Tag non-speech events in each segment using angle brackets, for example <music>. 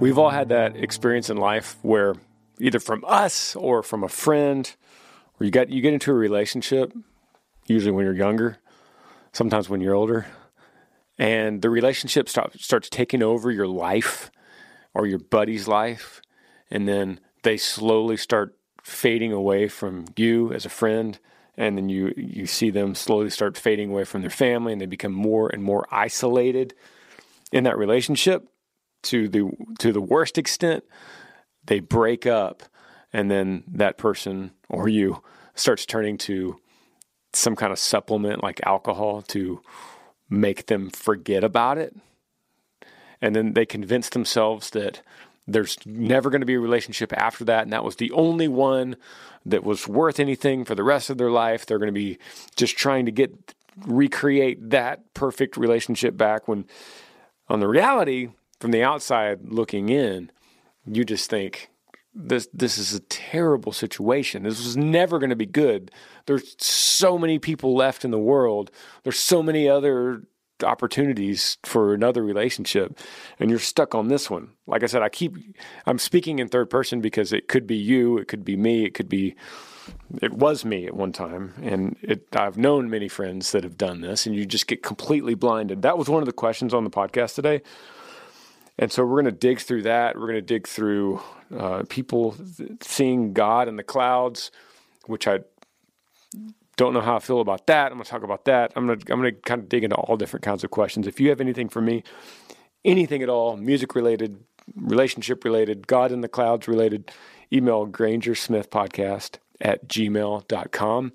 We've all had that experience in life where either from us or from a friend, where you get you get into a relationship, usually when you're younger, sometimes when you're older, and the relationship start, starts taking over your life or your buddy's life, and then they slowly start fading away from you as a friend, and then you you see them slowly start fading away from their family, and they become more and more isolated in that relationship to the to the worst extent, they break up, and then that person or you starts turning to some kind of supplement like alcohol to make them forget about it. And then they convince themselves that there's never going to be a relationship after that. And that was the only one that was worth anything for the rest of their life. They're going to be just trying to get, recreate that perfect relationship back when on the reality, from the outside looking in, you just think this this is a terrible situation. This was never going to be good. There's so many people left in the world. There's so many other opportunities for another relationship and you're stuck on this one. Like I said, I keep I'm speaking in third person because it could be you, it could be me, it could be it was me at one time and it I've known many friends that have done this and you just get completely blinded. That was one of the questions on the podcast today and so we're going to dig through that. We're going to dig through uh, people seeing God in the clouds, which I don't know how I feel about that. I'm going to talk about that. I'm going to I'm going to kind of dig into all different kinds of questions. If you have anything for me, anything at all, music related, relationship related, God in the clouds related, email Granger Smith podcast at gmail.com.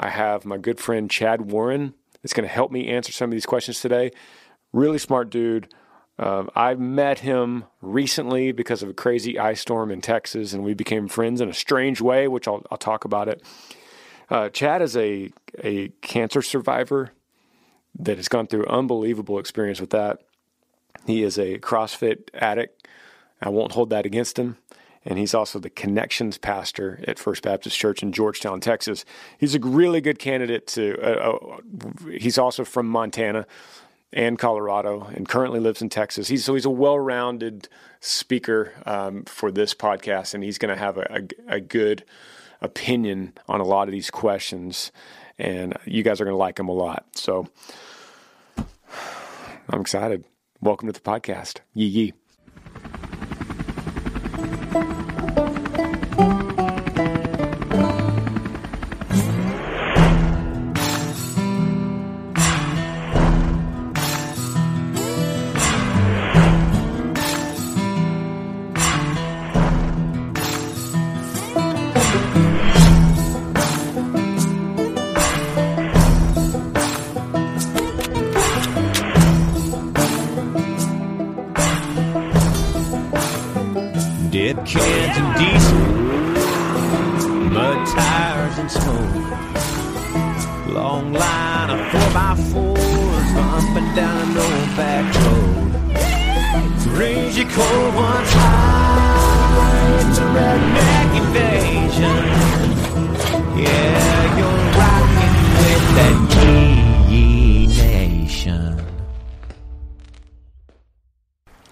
I have my good friend Chad Warren that's going to help me answer some of these questions today. Really smart dude um, I met him recently because of a crazy ice storm in Texas, and we became friends in a strange way, which I'll, I'll talk about it. Uh, Chad is a, a cancer survivor that has gone through unbelievable experience with that. He is a CrossFit addict. I won't hold that against him. And he's also the connections pastor at First Baptist Church in Georgetown, Texas. He's a really good candidate to. Uh, uh, he's also from Montana, and Colorado, and currently lives in Texas. He's so he's a well-rounded speaker um, for this podcast, and he's going to have a, a, a, good opinion on a lot of these questions, and you guys are going to like him a lot. So I'm excited. Welcome to the podcast. Yee yee.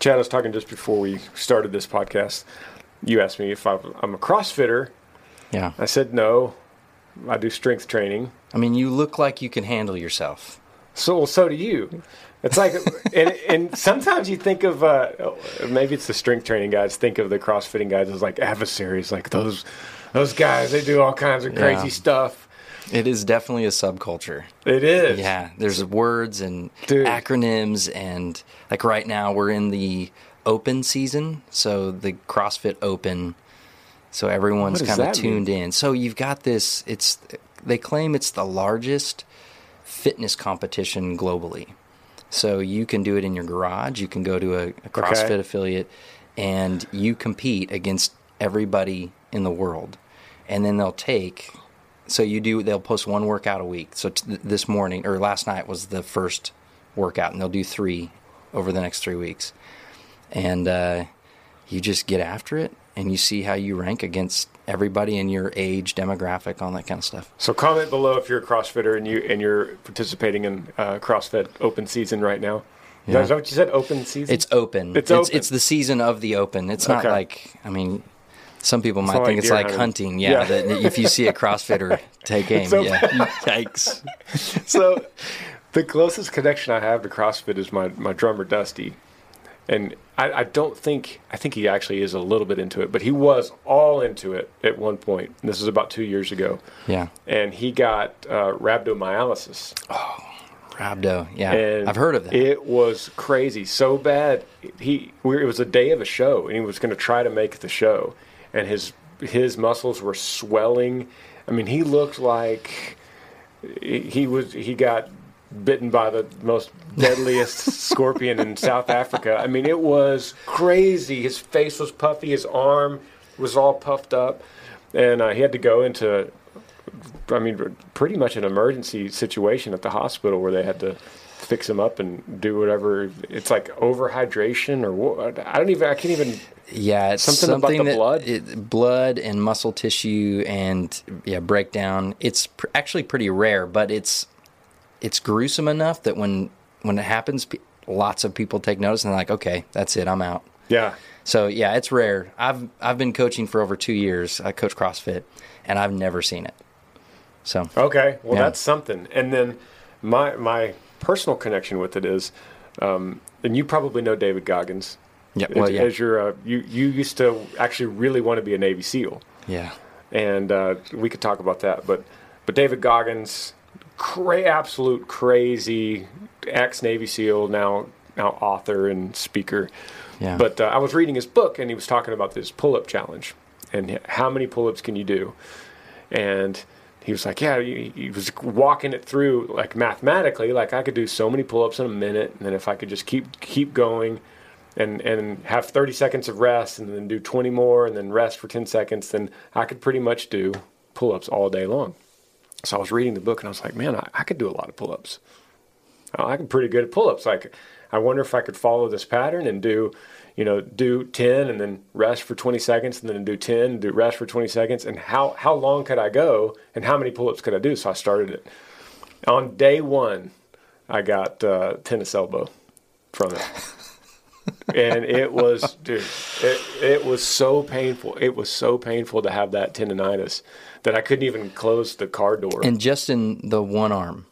Chad, I was talking just before we started this podcast. You asked me if I'm a CrossFitter. Yeah. I said no. I do strength training. I mean, you look like you can handle yourself. So, well, so do you. It's like, and, and sometimes you think of uh, maybe it's the strength training guys think of the CrossFitting guys as like adversaries, like those those guys. They do all kinds of crazy Yeah. stuff. It is definitely a subculture. It is. Yeah, there's words and Dude. acronyms, and like right now we're in the open season, so the CrossFit Open. So everyone's kind of that mean? tuned in. So you've got this. It's they claim it's the largest fitness competition globally. So you can do it in your garage. You can go to a, a CrossFit affiliate, and you compete against everybody in the world, and then they'll take. So you do. They'll post one workout a week. So t- this morning or last night was the first workout, and they'll do three over the next three weeks, and uh, you just get after it, and you see how you rank against everybody in your age demographic, all that kind of stuff. So comment below if you're a CrossFitter and you and you're participating in uh, CrossFit Open season right now. Is that- Is that what you said? Open season. It's open. It's it's, open. it's the season of the open. It's not Okay. like I mean, some people might like think it's like hunting. hunting. Yeah, Yeah. that if you see a CrossFitter, <laughs> take aim. Open. Yeah, yikes. <laughs> so the closest connection I have to CrossFit is my, my drummer Dusty, and I, I don't think I think he actually is a little bit into it, but he was all into it at one point. This is about two years ago, Yeah, and he got uh, rhabdomyolysis. Oh rhabdo. Yeah, and I've heard of that. It was crazy, so bad. He we, it was a day of a show, and he was going to try to make the show, and his his muscles were swelling. I mean, he looked like he was he got bitten by the most deadliest <laughs> scorpion in South Africa. I mean, it was crazy. His face was puffy, his arm was all puffed up, and uh, he had to go into I mean, pretty much an emergency situation at the hospital where they had to fix him up and do whatever. It's like overhydration or what? I don't even. I can't even. Yeah, it's something about something the that blood? it, blood and muscle tissue and yeah breakdown. It's pr- actually pretty rare, but it's it's gruesome enough that when when it happens, pe- lots of people take notice and they're like, okay, that's it, I'm out. Yeah. So yeah, it's rare. I've I've been coaching for over two years. I coach CrossFit, and I've never seen it. So Okay. Well, Yeah. that's something. And then my my personal connection with it is, um, and you probably know David Goggins. Yeah, well, as, yeah. as your uh, you you used to actually really want to be a Navy SEAL. yeah, and uh, we could talk about that. But but David Goggins, cra- absolute crazy ex Navy SEAL, now now author and speaker. Yeah. But uh, I was reading his book, and he was talking about this pull up challenge, and how many pull ups can you do, and he was like, yeah, he, he was walking it through like mathematically, like I could do so many pull ups in a minute, and then if I could just keep keep going, and and have 30 seconds of rest, and then do 20 more, and then rest for 10 seconds, then I could pretty much do pull ups all day long. So I was reading the book, and I was like, man, I, I could do a lot of pull ups. I'm pretty good at pull ups. Like, I wonder if I could follow this pattern and do, you know, do 10 and then rest for 20 seconds and then do 10 and do rest for 20 seconds. And how, how long could I go and how many pull ups could I do? So I started it. On day one, I got uh, tennis elbow from it. <laughs> and it was, dude, it, it was so painful. It was so painful to have that tendonitis that I couldn't even close the car door. and just in the one arm.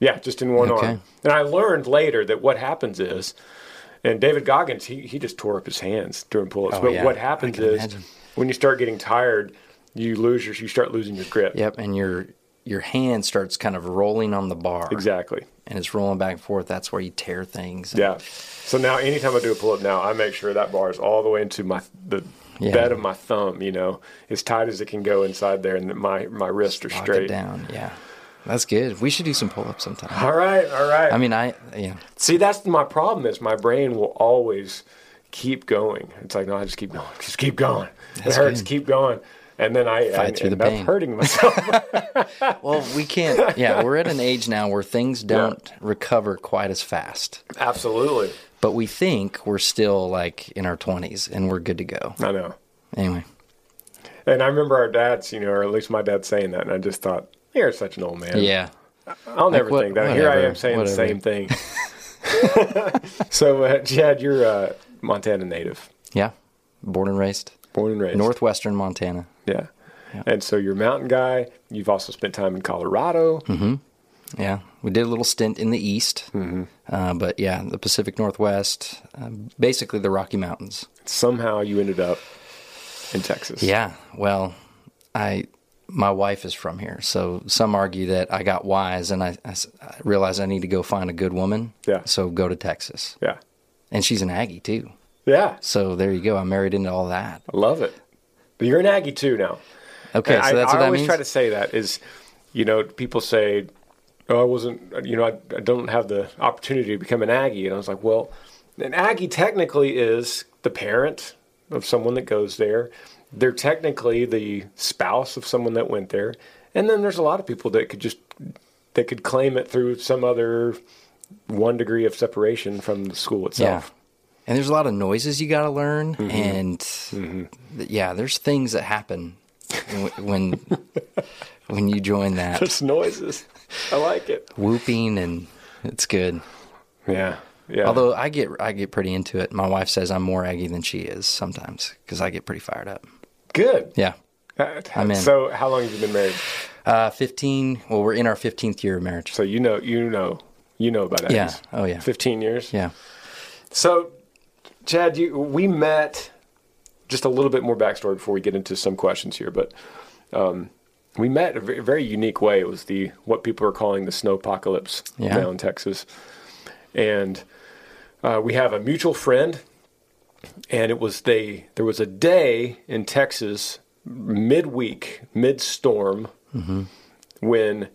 Yeah, just in one Okay. arm. And I learned later that what happens is, and David Goggins, he, he just tore up his hands during pull-ups. Oh, but yeah. what happens is, imagine. when you start getting tired, you lose your, you start losing your grip. Yep, and your your hand starts kind of rolling on the bar. Exactly. And it's rolling back and forth. That's where you tear things. Yeah. So now, anytime I do a pull-up now, I make sure that bar is all the way into my the Yeah. bed of my thumb. You know, as tight as it can go inside there, and my my wrists are straight. down. Yeah, that's good. We should do some pull-ups sometime. All right, all right. I mean, I yeah. See, that's my problem. Is my brain will always keep going. It's like, no, I just keep going, just keep going. That's it hurts, good. keep going. And then I, Fight I through the pain. hurting myself. <laughs> Well, we can't. Yeah, we're at an age now where things don't recover quite as fast. Absolutely. But we think we're still like in our 20s and we're good to go. I know. Anyway, And I remember our dads, you know, or at least my dad saying that, and I just thought, "You're such an old man." yeah. I'll never what- think that. Here I am saying whatever. the same thing. <laughs> <laughs> so, uh, Chad, you're a Montana native, Yeah. Born and raised. Born and raised. Northwestern Montana. Yeah. And so you're a mountain guy. You've also spent time in Colorado. Yeah. We did a little stint in the east. Mm-hmm. Uh, but yeah, the Pacific Northwest, uh, basically the Rocky Mountains. Somehow you ended up in Texas. Yeah. Well, I. My wife is from here, so some argue that I got wise and I realized I need to go find a good woman. Yeah. So go to Texas. Yeah. And she's an Aggie too. Yeah. So there you go. I'm married into all that. I love it. But you're an Aggie too now. Okay, And so I, that's I what that always means. try to say that is, you know, people say, "Oh, I wasn't," you know, I, I don't have the opportunity to become an Aggie, and I was like, well, an Aggie technically is the parent of someone that goes there. They're technically the spouse of someone that went there, and then there's a lot of people that could just that could claim it through some other one degree of separation from the school yeah. And there's a lot of noises you got to learn, Mm-hmm. and th- yeah, there's things that happen when when, you join that There's noises. I like it. whooping, and it's good. Yeah. Yeah. Although I get I get pretty into it. My wife says I'm more Aggie than she is sometimes because I get pretty fired up. good. Yeah. I'm in. So, how long have you been married? Uh, 15. Well, we're in our 15th year of marriage. So you know, you know, you know about Aggies. Yeah. Oh, yeah. Fifteen years. Yeah. So, Chad, you, we met. Just a little bit more backstory before we get into some questions here, but um, we met a very, very unique way. It was the what people are calling the snow apocalypse Yeah. down in Texas, and uh, we have a mutual friend, and it was they. There was a day in Texas midweek, mid storm, when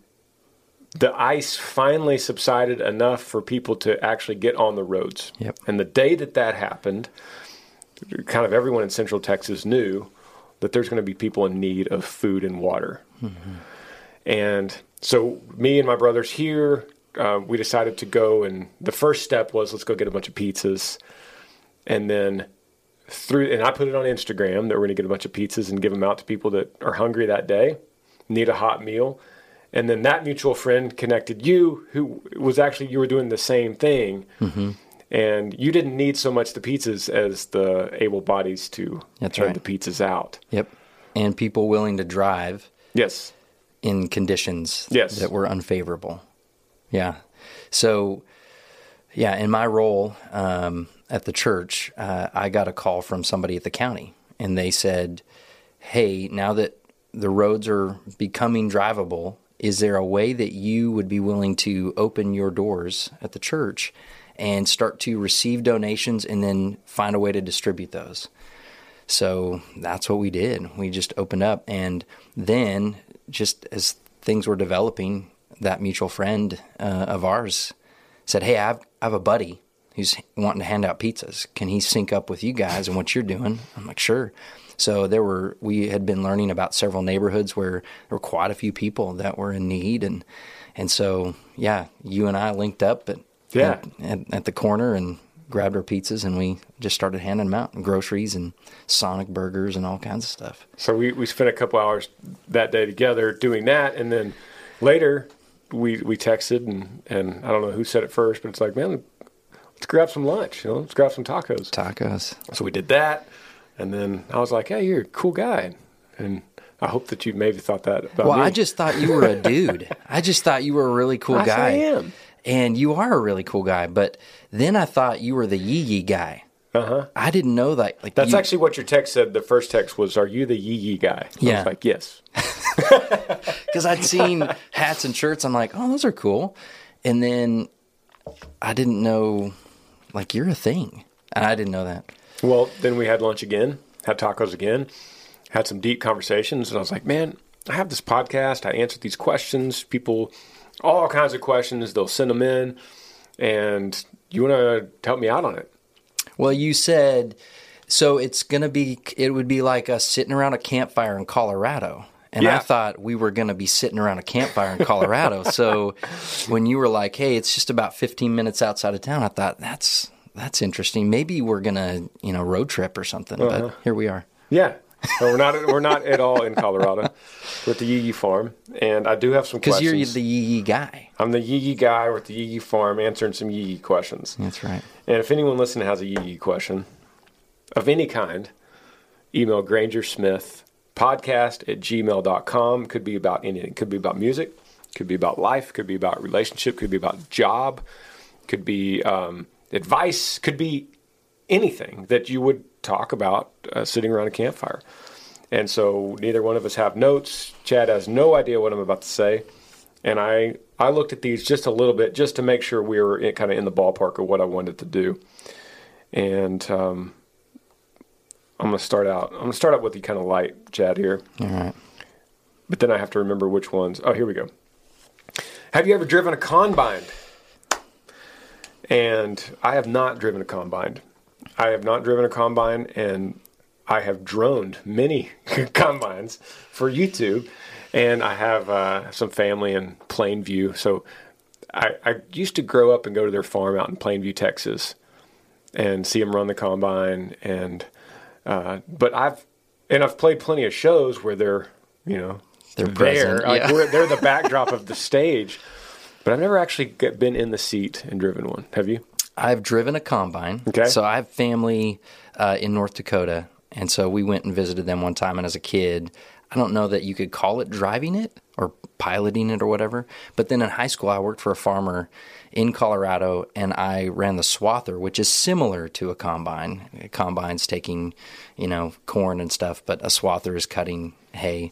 the ice finally subsided enough for people to actually get on the roads. Yep. And the day that that happened, kind of everyone in Central Texas knew that there's going to be people in need of food and water. And so, me and my brothers here, uh, we decided to go, and the first step was let's go get a bunch of pizzas, and then through, and I put it on Instagram that we're going to get a bunch of pizzas and give them out to people that are hungry that day, need a hot meal, and then that mutual friend connected you, who was actually you were doing the same thing, and you didn't need so much the pizzas as the able bodies to That's hand right. the pizzas out. Yep. And people willing to drive Yes. in conditions Yes. that were unfavorable. Yeah. So, yeah, in my role um, at the church, uh, I got a call from somebody at the county, and they said, "Hey, now that the roads are becoming drivable, is there a way that you would be willing to open your doors at the church and start to receive donations and then find a way to distribute those?" So that's what we did. We just opened up. And then, just as things were developing, that mutual friend uh, of ours said, Hey, I have, I have a buddy who's wanting to hand out pizzas. Can he sync up with you guys and what you're doing? I'm like, Sure. So there were, we had been learning about several neighborhoods where there were quite a few people that were in need. And, and so, yeah, you and I linked up at, Yeah. at, at, at the corner and grabbed our pizzas and we just started handing them out and groceries and Sonic burgers and all kinds of stuff. So we, we spent a couple hours that day together doing that, and then later we we texted and and I don't know who said it first, but it's like, man, let's grab some lunch, you know, let's grab some tacos. Tacos. So we did that, and then I was like, hey, you're a cool guy, and I hope that you maybe thought that about Well, me. I just thought you were a <laughs> dude. I just thought you were a really cool I guy. I am. And you are a really cool guy. But then I thought you were the yee yee guy. Uh huh. I didn't know that. Like That's you- actually what your text said. The first text was, "Are you the yee yee guy?" I Yeah. was like, "Yes." <laughs> because I'd seen hats and shirts. I'm like, oh, those are cool. And then I didn't know, like, you're a thing. And I didn't know that. Well, then we had lunch again, had tacos again, had some deep conversations, and I was like, man, I have this podcast. I answer these questions. People, all kinds of questions. They'll send them in, and you want to help me out on it? Well, you said So it's gonna be. It would be like us sitting around a campfire in Colorado. And Yeah. I thought we were going to be sitting around a campfire in Colorado. so when you were like, "Hey, it's just about 15 minutes outside of town," I thought that's that's interesting. Maybe we're to, you know, road trip or something. Uh-huh. But here we are. Yeah. So we're not we're not at all in Colorado. We're at the Yee Yee farm, and I do have some Because questions. you're the yee yee guy. I'm the Yee Yee guy. We're at the Yee Yee farm, answering some Yee Yee questions. That's right. And if anyone listening has a Yee Yee question of any kind, email Granger Smith podcast at gmail.com. Could be about anything. Could be about music. Could be about life. Could be about relationship. Could be about job. Could be um, advice. Could be anything that you would talk about uh, sitting around a campfire. And so neither one of us have notes. Chad has no idea what I'm about to say. And I, I looked at these just a little bit just to make sure we were in, kind of in the ballpark of what I wanted to do. And um, I'm going to start out. I'm going to start out with the kind of light, Chad, here. All right. But then I have to remember which ones. Oh, here we go. Have you ever driven a combine? And I have not driven a combine. I have not driven a combine, and I have droned many <laughs> combines for YouTube. And I have uh, some family in Plainview. So I, I used to grow up and go to their farm out in Plainview, Texas, and see them run the combine. And uh, but I've and I've played plenty of shows where they're you know They're there. present, Like, yeah. they're the backdrop of the stage. <laughs> But I've never actually been in the seat and driven one. Have you? I've driven a combine. Okay. So I have family uh, in North Dakota, and so we went and visited them one time. And as a kid, I don't know that you could call it driving it or piloting it or whatever. But then in high school, I worked for a farmer in Colorado, and I ran the swather, which is similar to a combine. A combine's taking, you know, corn and stuff, but a swather is cutting hay.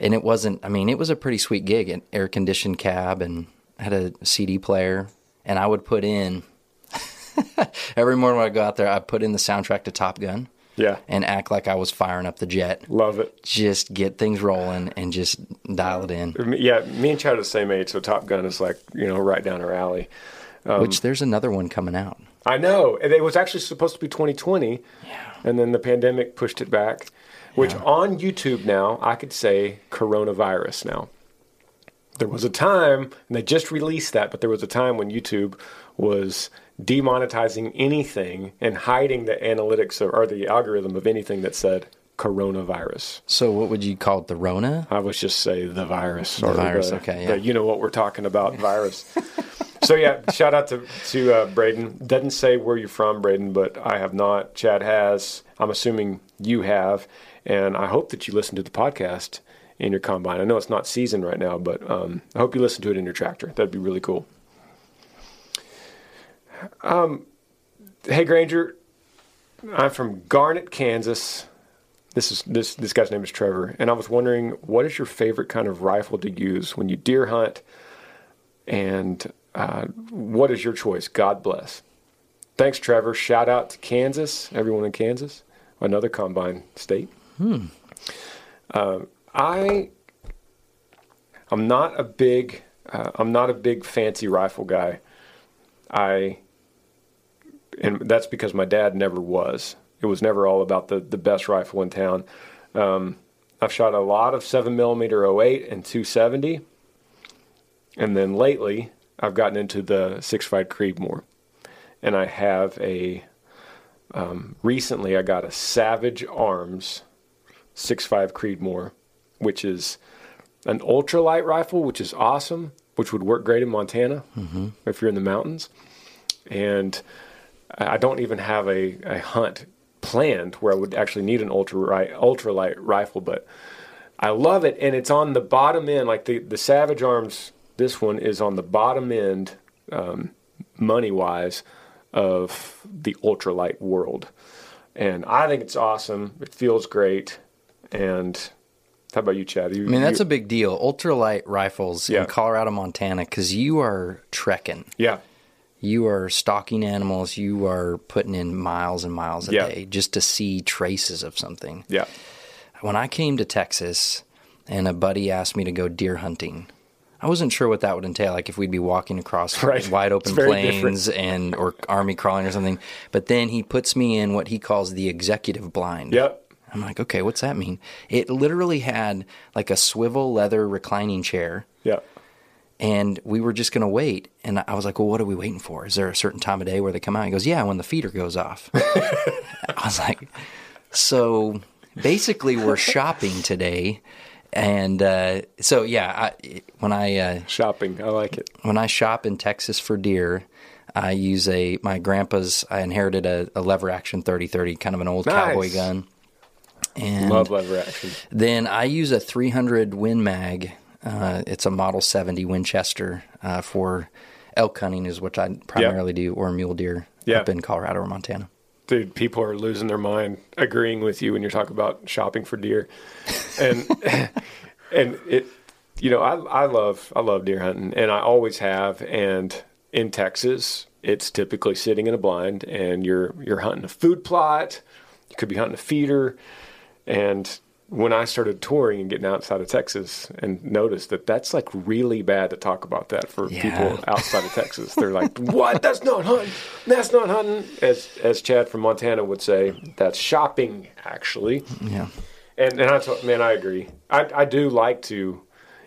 And it wasn't. I mean, it was a pretty sweet gig. An air conditioned cab and had a CD player, and I would put in <laughs> every morning when I go out there, I put in the soundtrack to Top Gun Yeah. and act like I was firing up the jet. Love it. Just get things rolling and just dial it in. Yeah, me and Chad are the same age, so Top Gun is like, you know, right down our alley. Um, Which there's another one coming out. I know. And It was actually supposed to be 2020, and then the pandemic pushed it back. Which on YouTube now, I could say coronavirus now. There was a time, and they just released that, but there was a time when YouTube was demonetizing anything and hiding the analytics or, or the algorithm of anything that said coronavirus. So what would you call it? The Rona? I would just say the virus. The virus, okay, yeah. the you know what we're talking about, virus. <laughs> so yeah, shout out to to uh, Braden. Doesn't say where you're from, Braden, but I have not. Chad has. I'm assuming you have, and I hope that you listen to the podcast in your combine. I know it's not season right now, but um, I hope you listen to it in your tractor. That'd be really cool. Um, hey Granger, I'm from Garnett, Kansas. This is this this guy's name is Trevor, and I was wondering what is your favorite kind of rifle to use when you deer hunt, and uh, what is your choice? God bless. Thanks, Trevor. Shout out to Kansas, everyone in Kansas, another combine state. Hmm. Uh, I I'm not a big uh, I'm not a big fancy rifle guy. I and that's because my dad never was. It was never all about the, the best rifle in town. Um, I've shot a lot of 7 millimeter 08 and 270. And then lately, I've gotten into the 6.5 Creedmoor. And I have a, um, recently, I got a Savage Arms 6.5 Creedmoor, which is an ultralight rifle, which is awesome, which would work great in Montana Mhm. if you're in the mountains. And I don't even have a, a hunt planned where I would actually need an ultra ultralight rifle, but I love it, and it's on the bottom end. Like the the Savage Arms, this one is on the bottom end, um, money wise, of the ultralight world, and I think it's awesome. It feels great, and how about you, Chad? You, I mean, that's you- a big deal. Ultralight rifles Yeah. in Colorado, Montana, because you are trekking. yeah. You are stalking animals. You are putting in miles and miles a Yeah. day just to see traces of something. Yeah. When I came to Texas and a buddy asked me to go deer hunting, I wasn't sure what that would entail, like if we'd be walking across <laughs> Right. wide open plains and or army crawling or something. But then he puts me in what he calls the executive blind. Yep. I'm like, okay, what's that mean? It literally had like a swivel leather reclining chair, Yep. and we were just gonna wait. And I was like, well, what are we waiting for? Is there a certain time of day where they come out? He goes, yeah, when the feeder goes off. <laughs> I was like, so basically, we're shopping today. And uh, so, yeah, I, when I uh, Shopping. I like it. when I shop in Texas for deer, I use a my grandpa's. I inherited a, a lever action thirty thirty, kind of an old Nice. cowboy gun. And Love lever action. then I use a 300 Win Mag. Uh, it's a Model 70 Winchester uh, for elk hunting, is what I primarily do, or mule deer Yeah. up in Colorado or Montana. Dude, people are losing their mind agreeing with you when you're talking about shopping for deer. And <laughs> and it you know, I I love I love deer hunting and I always have and in Texas it's typically sitting in a blind and you're you're hunting a food plot, you could be hunting a feeder and when I started touring and getting outside of Texas and noticed that that's like really bad to talk about that for Yeah. people outside of Texas. They're like, "What? That's not hunting. That's not hunting." As as Chad from Montana would say, that's shopping actually. Yeah. And and I told, man, I agree. I I do like to,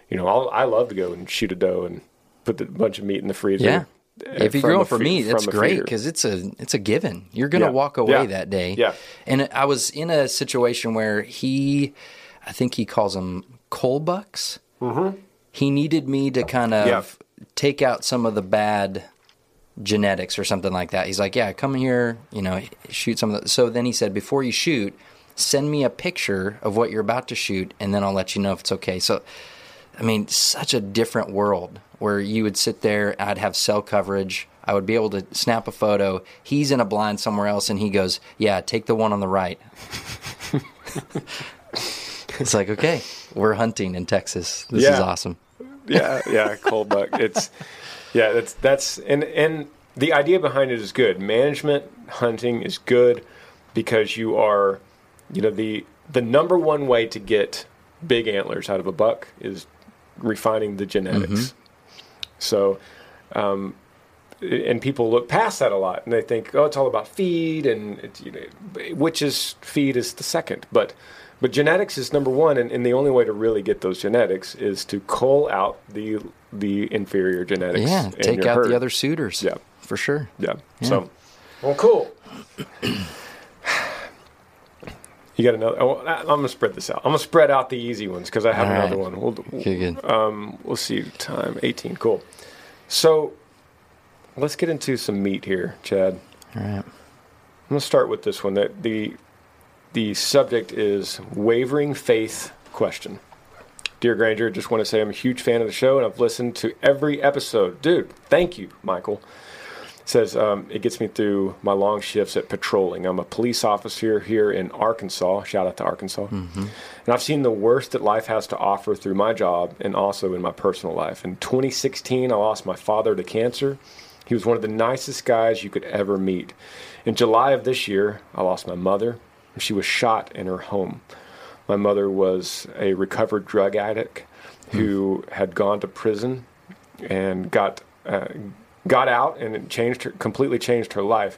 you know, I'll, I love to go and shoot a doe and put the bunch of meat in the freezer. Yeah. If you're from going for fe- meat, that's great because it's a it's a given. You're gonna Yeah. walk away Yeah. that day. Yeah. And I was in a situation where he, I think he calls them cull bucks. Mm-hmm. He needed me to kind of Yeah. take out some of the bad genetics or something like that. He's like, "Yeah, come here, you know, shoot some of the." So then he said, "Before you shoot, send me a picture of what you're about to shoot, and then I'll let you know if it's okay." So I mean, such a different world where you would sit there, I'd have cell coverage, I would be able to snap a photo. He's in a blind somewhere else, and he goes, Yeah, take the one on the right. <laughs> it's like, okay, we're hunting in Texas. This is awesome. yeah, yeah, cull buck. <laughs> It's yeah, that's that's and and the idea behind it is good. Management hunting is good because you are, you know, the the number one way to get big antlers out of a buck is refining the genetics. Mm-hmm. So, um, and people look past that a lot, and they think, oh, it's all about feed, and you know, which is feed is the second, but but genetics is number one, and, and the only way to really get those genetics is to cull out the the inferior genetics. Yeah, in take out herd. the other suitors. Yeah. For sure. Yeah. So, well, cool. You got another? Oh, I'm gonna spread this out. I'm gonna spread out the easy ones because I have All another right. one. We'll, Okay, good. um, we'll see. Time 18. Cool. So, let's get into some meat here, Chad. All right. I'm gonna start with this one. That the the subject is wavering faith question. Dear Granger, just want to say I'm a huge fan of the show and I've listened to every episode. Dude, thank you, Michael. Says um, it gets me through my long shifts at patrolling. I'm a police officer here in Arkansas. Shout out to Arkansas. And I've seen the worst that life has to offer through my job and also in my personal life. In 2016, I lost my father to cancer. He was one of the nicest guys you could ever meet. In July of this year, I lost my mother. She was shot in her home. My mother was a recovered drug addict who had gone to prison and got uh, got out and it changed her completely changed her life.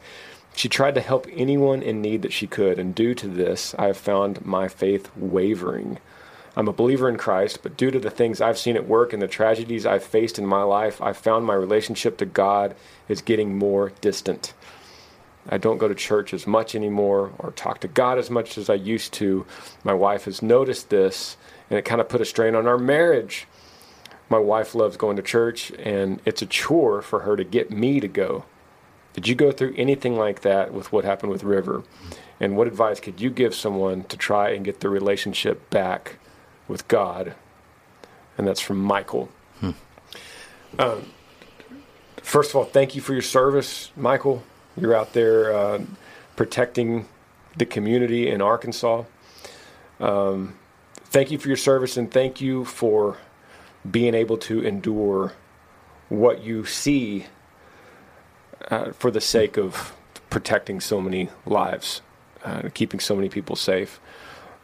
She tried to help anyone in need that she could, and due to this, I have found my faith wavering. I'm a believer in Christ, but due to the things I've seen at work and the tragedies I've faced in my life, I've found my relationship to God is getting more distant. I don't go to church as much anymore or talk to God as much as I used to. My wife has noticed this, and it kind of put a strain on our marriage. My wife loves going to church, and it's a chore for her to get me to go. Did you go through anything like that with what happened with River? And what advice could you give someone to try and get the relationship back with God? And that's from Michael. Um, first of all, thank you for your service, Michael. You're out there uh, protecting the community in Arkansas. Um, thank you for your service, and thank you for being able to endure what you see uh, for the sake of protecting so many lives, uh, keeping so many people safe.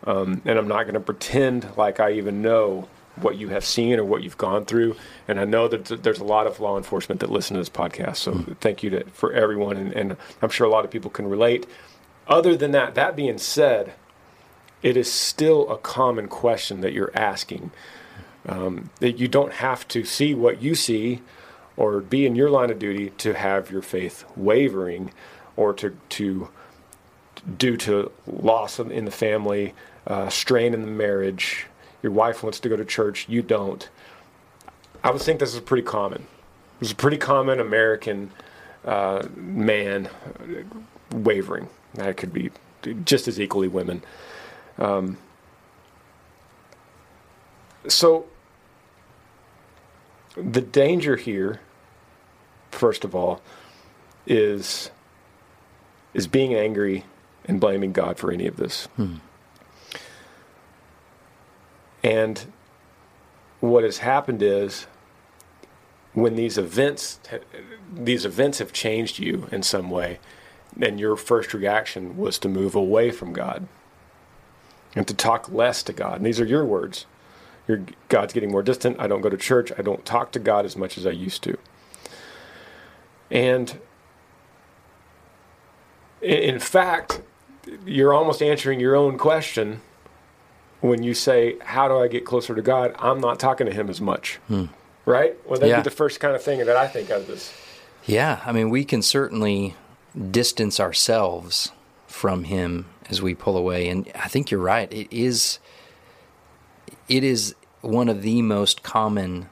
Um, and I'm not going to pretend like I even know what you have seen or what you've gone through. And I know that there's a lot of law enforcement that listen to this podcast. So mm-hmm. thank you to, for everyone. And, and I'm sure a lot of people can relate. Other than that, that being said, it is still a common question that you're asking. Um, that you don't have to see what you see or be in your line of duty to have your faith wavering or to, to due to loss in the family, uh, strain in the marriage, your wife wants to go to church, you don't. I would think this is pretty common. It's a pretty common American uh, man wavering. That could be just as equally women. Um, so, the danger here, first of all, is is being angry and blaming God for any of this. Hmm. And what has happened is when these events these events have changed you in some way, and your first reaction was to move away from God and to talk less to God. And these are your words. Your God's getting more distant. I don't go to church. I don't talk to God as much as I used to. And in fact, you're almost answering your own question when you say, How do I get closer to God? I'm not talking to Him as much. Hmm. Right? Well, that'd yeah. be the first kind of thing that I think of this. Yeah. I mean, we can certainly distance ourselves from Him as we pull away. And I think you're right. It is. It is one of the most common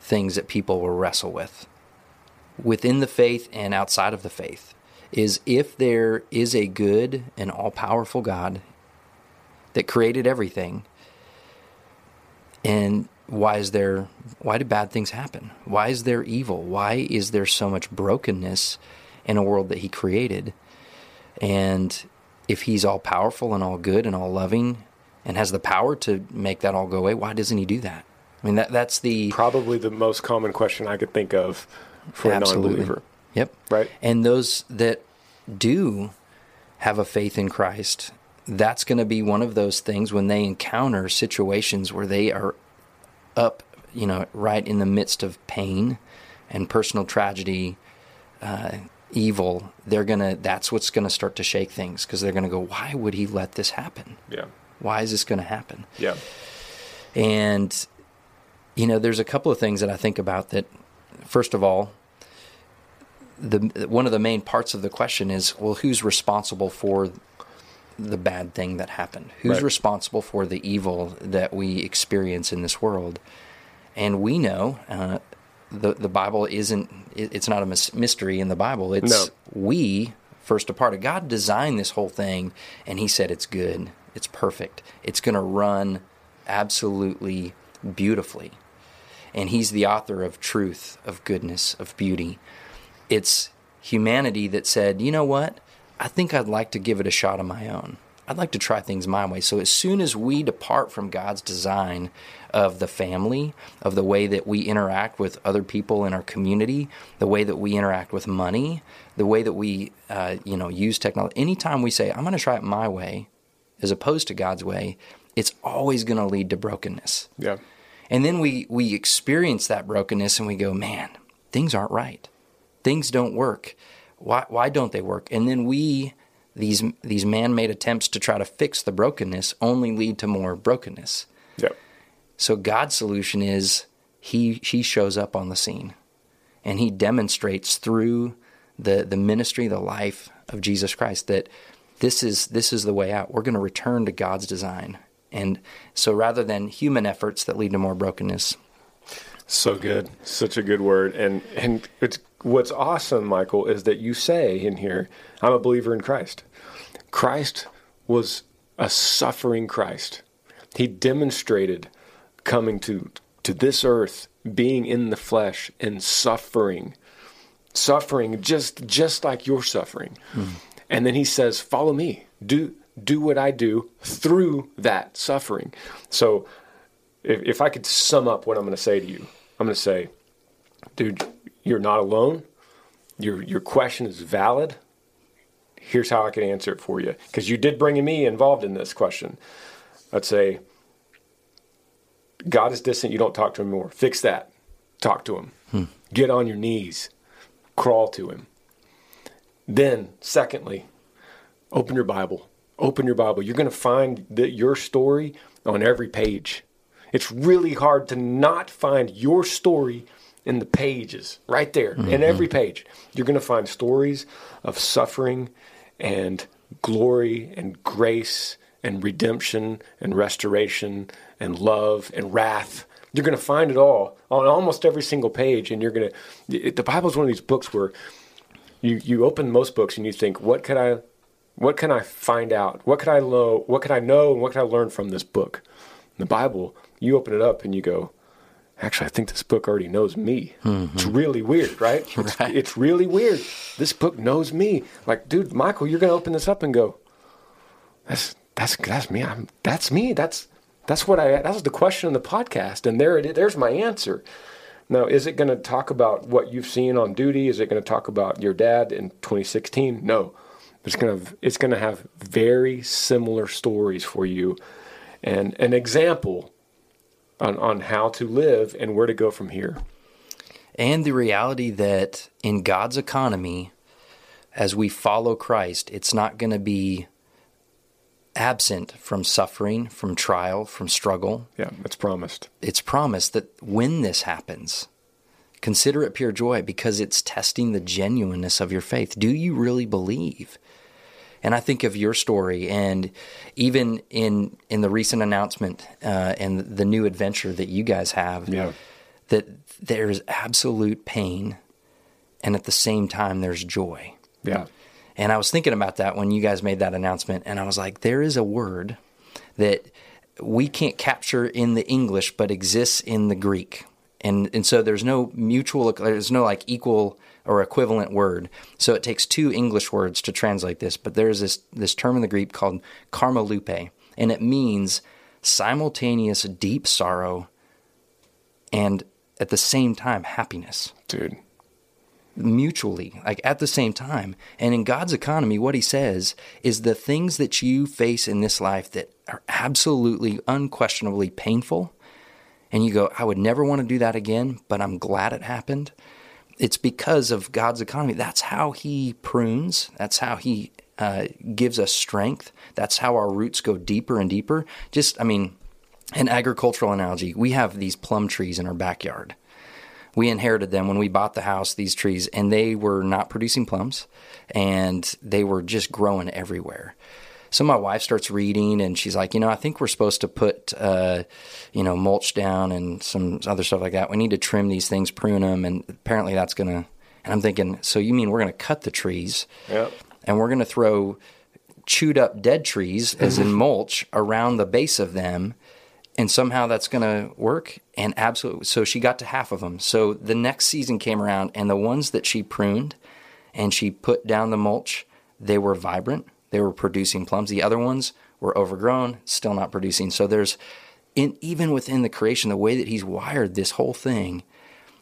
things that people will wrestle with within the faith and outside of the faith is if there is a good and all powerful God that created everything. And why is there why do bad things happen? Why is there evil? Why is there so much brokenness in a world that he created? And if he's all powerful and all good and all loving and has the power to make that all go away, why doesn't he do that? I mean that that's the probably the most common question I could think of for absolutely. a non-believer. Yep. Right. And those that do have a faith in Christ that's going to be one of those things when they encounter situations where they are up, you know, right in the midst of pain and personal tragedy, uh, evil. They're gonna. That's what's going to start to shake things because they're going to go, "Why would he let this happen? Yeah. Why is this going to happen? Yeah." And you know, there's a couple of things that I think about that. First of all, the one of the main parts of the question is, well, who's responsible for the bad thing that happened? Who's right. responsible for the evil that we experience in this world? And we know uh, the the Bible isn't. It's not a mystery in the Bible. It's no. we first a part of God designed this whole thing, and He said it's good, it's perfect, it's going to run absolutely beautifully. And He's the author of truth, of goodness, of beauty. It's humanity that said, you know what? I think I'd like to give it a shot on my own. I'd like to try things my way. So as soon as we depart from God's design of the family, of the way that we interact with other people in our community, the way that we interact with money, the way that we, uh, you know, use technology. Anytime we say, "I'm going to try it my way," as opposed to God's way, it's always going to lead to brokenness. Yeah. And then we we experience that brokenness and we go, "Man, things aren't right. Things don't work." Why, why don't they work? And then we, these, these man made attempts to try to fix the brokenness, only lead to more brokenness. Yep. So God's solution is he, he shows up on the scene and he demonstrates through the, the ministry, the life of Jesus Christ that this is, this is the way out. We're going to return to God's design. And so rather than human efforts that lead to more brokenness, so good. Such a good word. And and it's what's awesome, Michael, is that you say in here, I'm a believer in Christ. Christ was a suffering Christ. He demonstrated coming to to this earth, being in the flesh and suffering. Suffering just just like you're suffering. Mm. And then he says, "Follow me. Do do what I do through that suffering." So if, if I could sum up what I'm going to say to you, I'm going to say, dude, you're not alone. Your your question is valid. Here's how I can answer it for you because you did bring me involved in this question. I'd say God is distant, you don't talk to him more. Fix that. Talk to him. Hmm. Get on your knees. Crawl to him. Then, secondly, open your Bible. Open your Bible. You're going to find that your story on every page. It's really hard to not find your story in the pages, right there, mm-hmm. in every page. You're going to find stories of suffering and glory and grace and redemption and restoration and love and wrath. You're going to find it all on almost every single page. And you're going to, the Bible is one of these books where you, you open most books and you think, what could I, what can I find out? What could I know? What could I know? And what could I learn from this book? In the Bible, you open it up and you go, actually, I think this book already knows me. Mm-hmm. It's really weird, right? <laughs> It's, right? it's, really weird. This book knows me. Like, dude, Michael, you're going to open this up and go, that's, that's, that's me. I'm, that's me. That's, that's what I, that was the question on the podcast. And there it is. There's my answer. Now, is it going to talk about what you've seen on duty? Is it going to talk about your dad in 2016? No. It's going to, it's going to have very similar stories for you and an example on, on how to live and where to go from here. And the reality that in God's economy, as we follow Christ, it's not going to be absent from suffering, from trial, from struggle. Yeah, it's promised. It's promised that when this happens, consider it pure joy because it's testing the genuineness of your faith. Do you really believe? And I think of your story, and even in in the recent announcement uh, and the new adventure that you guys have, yeah. that there's absolute pain, and at the same time there's joy. Yeah. And I was thinking about that when you guys made that announcement, and I was like, there is a word that we can't capture in the English, but exists in the Greek. And, and so there's no mutual, there's no like equal or equivalent word. So it takes two English words to translate this, but there's this, this term in the Greek called charmolypi, and it means simultaneous deep sorrow and at the same time happiness. Dude. Mutually, like at the same time. And in God's economy, what he says is the things that you face in this life that are absolutely, unquestionably painful, and you go, I would never want to do that again, but I'm glad it happened it's because of God's economy. That's how He prunes. That's how He uh, gives us strength. That's how our roots go deeper and deeper. Just, I mean, an agricultural analogy we have these plum trees in our backyard. We inherited them when we bought the house, these trees, and they were not producing plums and they were just growing everywhere. So my wife starts reading, and she's like, you know, I think we're supposed to put, uh, you know, mulch down and some other stuff like that. We need to trim these things, prune them, and apparently that's gonna. And I'm thinking, so you mean we're gonna cut the trees, yep. and we're gonna throw chewed up dead trees, as in mulch, around the base of them, and somehow that's going to work and absolutely so she got to half of them so the next season came around and the ones that she pruned and she put down the mulch they were vibrant they were producing plums. The other ones were overgrown, still not producing. So there's, in, even within the creation, the way that He's wired this whole thing,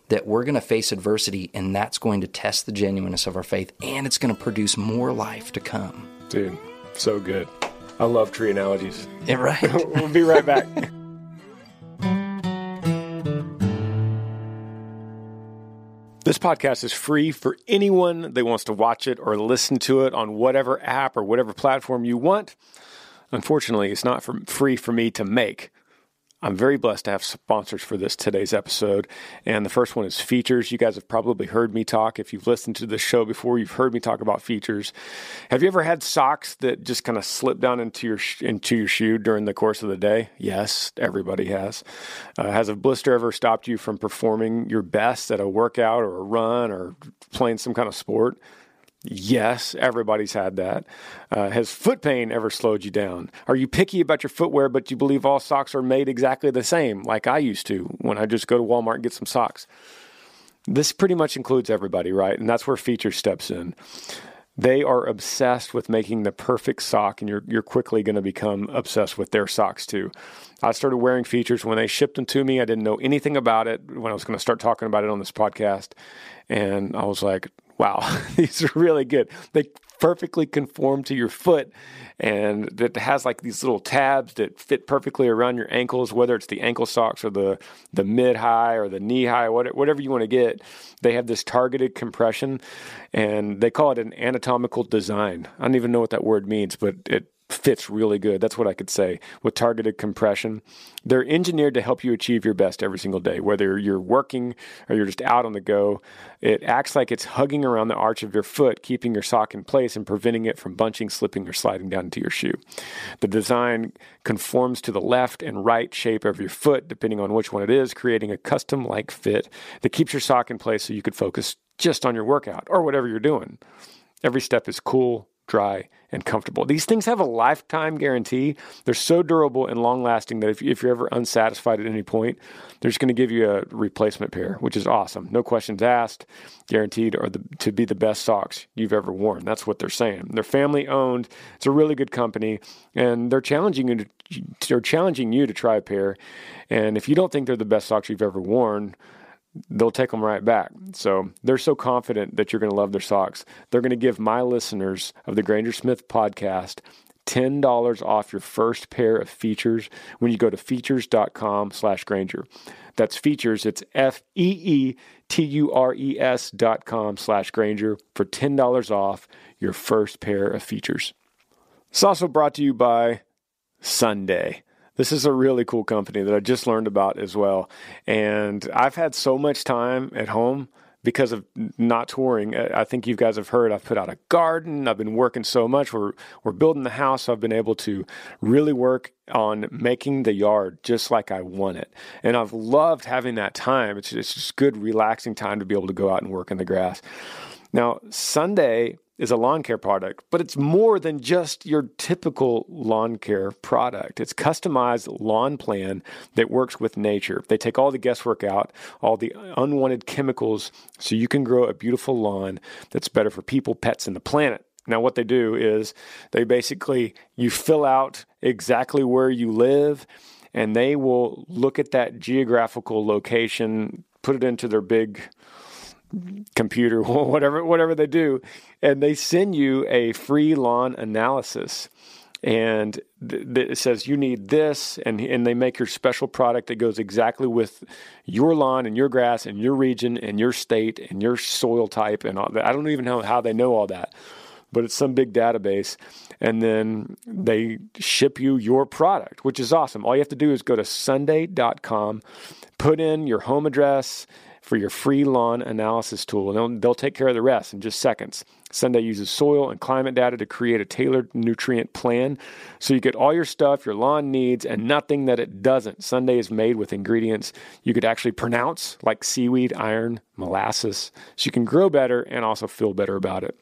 that we're going to face adversity and that's going to test the genuineness of our faith and it's going to produce more life to come. Dude, so good. I love tree analogies. Yeah, right. <laughs> we'll be right back. <laughs> This podcast is free for anyone that wants to watch it or listen to it on whatever app or whatever platform you want. Unfortunately, it's not for, free for me to make. I'm very blessed to have sponsors for this today's episode. And the first one is Feetures. You guys have probably heard me talk. If you've listened to the show before, you've heard me talk about Feetures. Have you ever had socks that just kind of slip down into your into your shoe during the course of the day? Yes, everybody has. Uh, has a blister ever stopped you from performing your best at a workout or a run or playing some kind of sport? Yes, everybody's had that. Uh, has foot pain ever slowed you down? Are you picky about your footwear, but you believe all socks are made exactly the same, like I used to when I just go to Walmart and get some socks? This pretty much includes everybody, right? And that's where Feetures steps in. They are obsessed with making the perfect sock, and you're, you're quickly going to become obsessed with their socks too. I started wearing Feetures when they shipped them to me. I didn't know anything about it when I was going to start talking about it on this podcast. And I was like, wow, <laughs> these are really good. They perfectly conform to your foot and that has like these little tabs that fit perfectly around your ankles, whether it's the ankle socks or the, the mid high or the knee high, whatever you want to get. They have this targeted compression and they call it an anatomical design. I don't even know what that word means, but it fits really good. That's what I could say with targeted compression. They're engineered to help you achieve your best every single day, whether you're working or you're just out on the go. It acts like it's hugging around the arch of your foot, keeping your sock in place and preventing it from bunching, slipping, or sliding down into your shoe. The design conforms to the left and right shape of your foot, depending on which one it is, creating a custom like fit that keeps your sock in place so you could focus just on your workout or whatever you're doing. Every step is cool, dry, and comfortable. These things have a lifetime guarantee. They're so durable and long lasting that if, if you're ever unsatisfied at any point, they're just going to give you a replacement pair, which is awesome. No questions asked, guaranteed are the, to be the best socks you've ever worn. That's what they're saying. They're family owned. It's a really good company, and they're challenging you to they're challenging you to try a pair. And if you don't think they're the best socks you've ever worn, they'll take them right back. So they're so confident that you're going to love their socks. They're going to give my listeners of the Granger Smith podcast $10 off your first pair of Feetures when you go to feetures.com slash Granger. That's Feetures. It's F E E T U R E S dot com slash Granger for $10 off your first pair of Feetures. It's also brought to you by Sunday. This is a really cool company that I just learned about as well. And I've had so much time at home because of not touring. I think you guys have heard I've put out a garden. I've been working so much. We're we're building the house. I've been able to really work on making the yard just like I want it. And I've loved having that time. It's, it's just good, relaxing time to be able to go out and work in the grass. Now, Sunday is a lawn care product, but it's more than just your typical lawn care product. It's customized lawn plan that works with nature. They take all the guesswork out, all the unwanted chemicals, so you can grow a beautiful lawn that's better for people, pets, and the planet. Now, what they do is they basically, you fill out exactly where you live, and they will look at that geographical location, put it into their big computer, <laughs> whatever whatever they do, and they send you a free lawn analysis. And th- th- it says you need this, and and they make your special product that goes exactly with your lawn and your grass and your region and your state and your soil type and all that. I don't even know how they know all that, but it's some big database. And then they ship you your product, which is awesome. All you have to do is go to sunday.com, put in your home address for your free lawn analysis tool. And they'll, they'll take care of the rest in just seconds. Sunday uses soil and climate data to create a tailored nutrient plan so you get all your stuff your lawn needs and nothing that it doesn't. Sunday is made with ingredients you could actually pronounce, like seaweed, iron, molasses, so you can grow better and also feel better about it.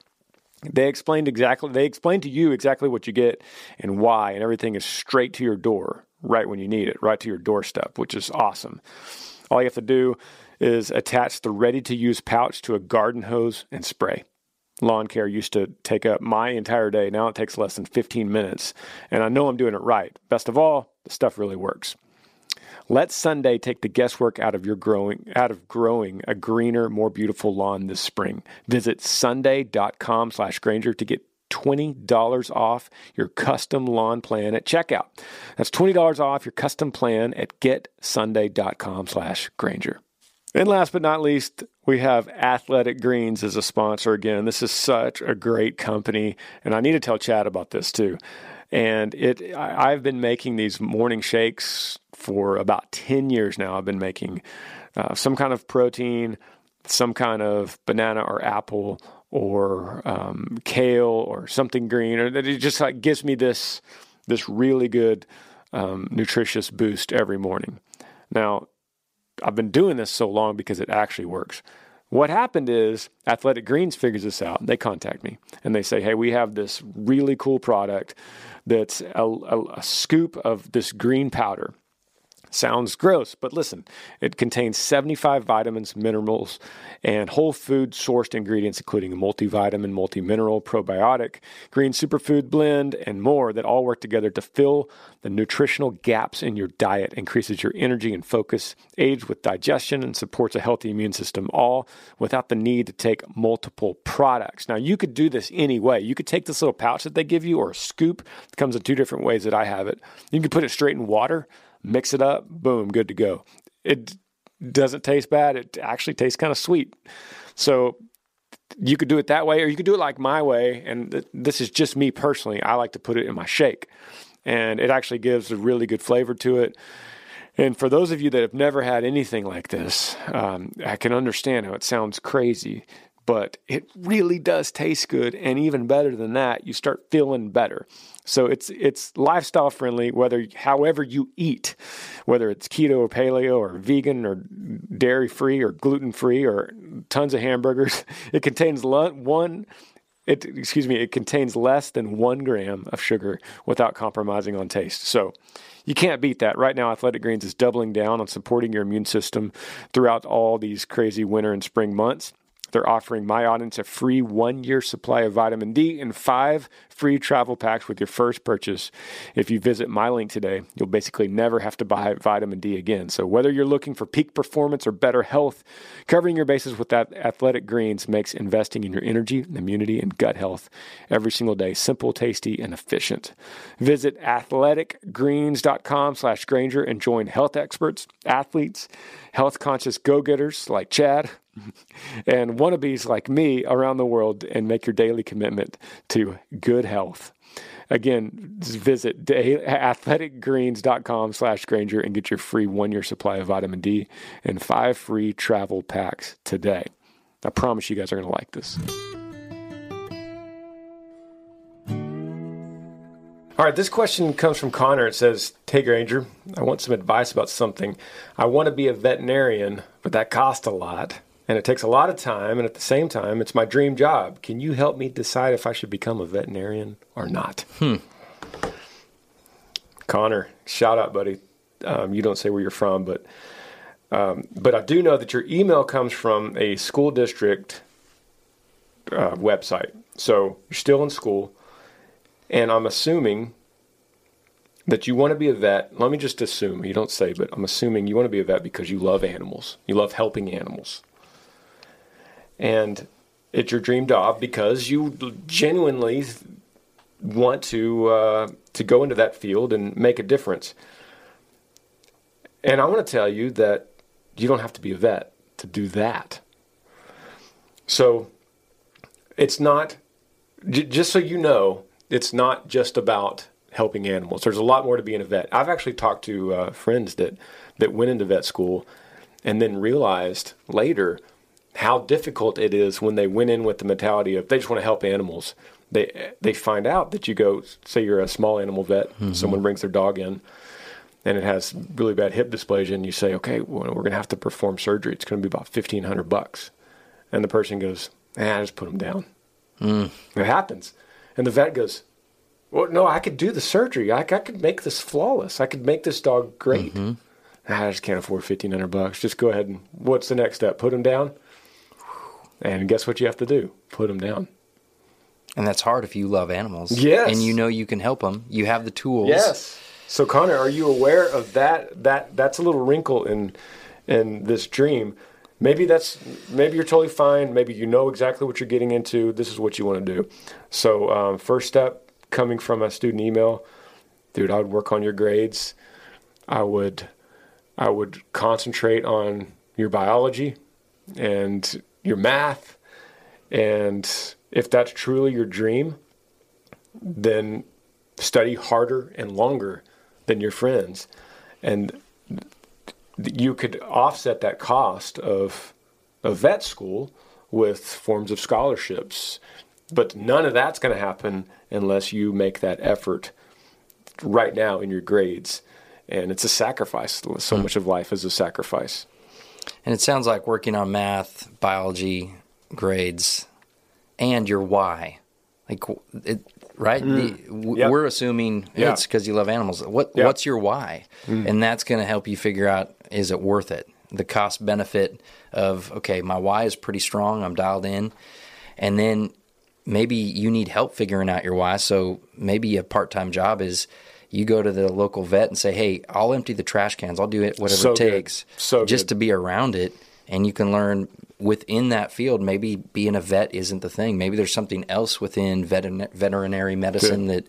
They explained exactly they explained to you exactly what you get and why, and everything is straight to your door, right when you need it, right to your doorstep, which is awesome. All you have to do is attach the ready to use pouch to a garden hose and spray. Lawn care used to take up my entire day. Now it takes less than 15 minutes. And I know I'm doing it right. Best of all, the stuff really works. Let Sunday take the guesswork out of your growing out of growing a greener, more beautiful lawn this spring. Visit sunday.com slash Granger to get $20 off your custom lawn plan at checkout. That's $20 off your custom plan at getsunday.com slash Granger. And last but not least, we have Athletic Greens as a sponsor again. This is such a great company, and I need to tell Chad about this too. And it, I've been making these morning shakes for about ten years now. I've been making uh, some kind of protein, some kind of banana or apple or um, kale or something green, or that it just like gives me this this really good um, nutritious boost every morning. Now, I've been doing this so long because it actually works. What happened is Athletic Greens figures this out. They contact me and they say, "Hey, we have this really cool product that's a, a, a scoop of this green powder." Sounds gross, but listen, it contains 75 vitamins, minerals, and whole food sourced ingredients, including a multivitamin, multi-mineral, probiotic, green superfood blend, and more that all work together to fill the nutritional gaps in your diet, increases your energy and focus, aids with digestion, and supports a healthy immune system, all without the need to take multiple products. Now, you could do this any way. You could take this little pouch that they give you or a scoop. It comes in two different ways that I have it. You can put it straight in water mix it up, boom, good to go. It doesn't taste bad. It actually tastes kind of sweet. So you could do it that way, or you could do it like my way. And th- this is just me personally. I like to put it in my shake, and it actually gives a really good flavor to it. And for those of you that have never had anything like this, um, I can understand how it sounds crazy, but it really does taste good. And even better than that, you start feeling better. So it's it's lifestyle friendly, whether however you eat, whether it's keto or paleo or vegan or dairy free or gluten free or tons of hamburgers. <laughs> It contains one. It excuse me. It contains less than one gram of sugar without compromising on taste. So you can't beat that. Right now, Athletic Greens is doubling down on supporting your immune system throughout all these crazy winter and spring months. They're offering my audience a free one year supply of vitamin D and five free travel packs with your first purchase. If you visit my link today, you'll basically never have to buy vitamin D again. So, whether you're looking for peak performance or better health, covering your bases with that athletic greens makes investing in your energy, immunity, and gut health every single day simple, tasty, and efficient. Visit athleticgreens.com slash Granger and join health experts, athletes, health conscious go getters like Chad and wannabes like me around the world and make your daily commitment to good health. Again, visit athleticgreens.com slash Granger and get your free one-year supply of vitamin D and five free travel packs today. I promise you guys are going to like this. All right, this question comes from Connor. It says, Hey Granger, I want some advice about something. I want to be a veterinarian, but that costs a lot and it takes a lot of time and at the same time it's my dream job. Can you help me decide if i should become a veterinarian or not? Hmm. connor shout out buddy. Um, you don't say where you're from but um, but i do know that your email comes from a school district uh, website. So you're still in school and i'm assuming that you want to be a vet. Let me just assume you don't say but i'm assuming you want to be a vet because you love animals. You love helping animals and it's your dream job because you genuinely want to uh, to go into that field and make a difference. And I want to tell you that you don't have to be a vet to do that. So it's not j- just so you know, it's not just about helping animals. There's a lot more to being a vet. I've actually talked to uh, friends that that went into vet school and then realized later how difficult it is when they went in with the mentality of they just want to help animals. They they find out that you go say you're a small animal vet, mm-hmm. someone brings their dog in, and it has really bad hip dysplasia, and you say, okay, well, we're going to have to perform surgery. It's going to be about fifteen hundred bucks, and the person goes, I just put them down. Mm. It happens, and the vet goes, well, no, I could do the surgery. I, I could make this flawless. I could make this dog great. Mm-hmm. I just can't afford fifteen hundred bucks. Just go ahead and what's the next step? Put him down. And guess what you have to do? Put them down. And that's hard if you love animals. Yes. And you know you can help them. You have the tools. Yes. So Connor, are you aware of that? That that's a little wrinkle in in this dream. Maybe that's maybe you're totally fine. Maybe you know exactly what you're getting into. This is what you want to do. So um, first step, coming from a student email, dude, I would work on your grades. I would I would concentrate on your biology and your math. And if that's truly your dream, then study harder and longer than your friends. And you could offset that cost of a vet school with forms of scholarships. But none of that's going to happen unless you make that effort right now in your grades. And it's a sacrifice. So mm. much of life is a sacrifice. And it sounds like working on math, biology, grades, and your why. Like it, right? The, mm-hmm. w- Yep. We're assuming Yeah. it's because you love animals. What Yeah. What's your why? Mm-hmm. And that's going to help you figure out is it worth it? The cost benefit of okay, my why is pretty strong. I'm dialed in, and then maybe you need help figuring out your why. So maybe a part time job is you go to the local vet and say, "Hey, I'll empty the trash cans. I'll do it whatever So it good. takes, So just good. to be around it." And you can learn within that field. Maybe being a vet isn't the thing. Maybe there's something else within veterin- veterinary medicine that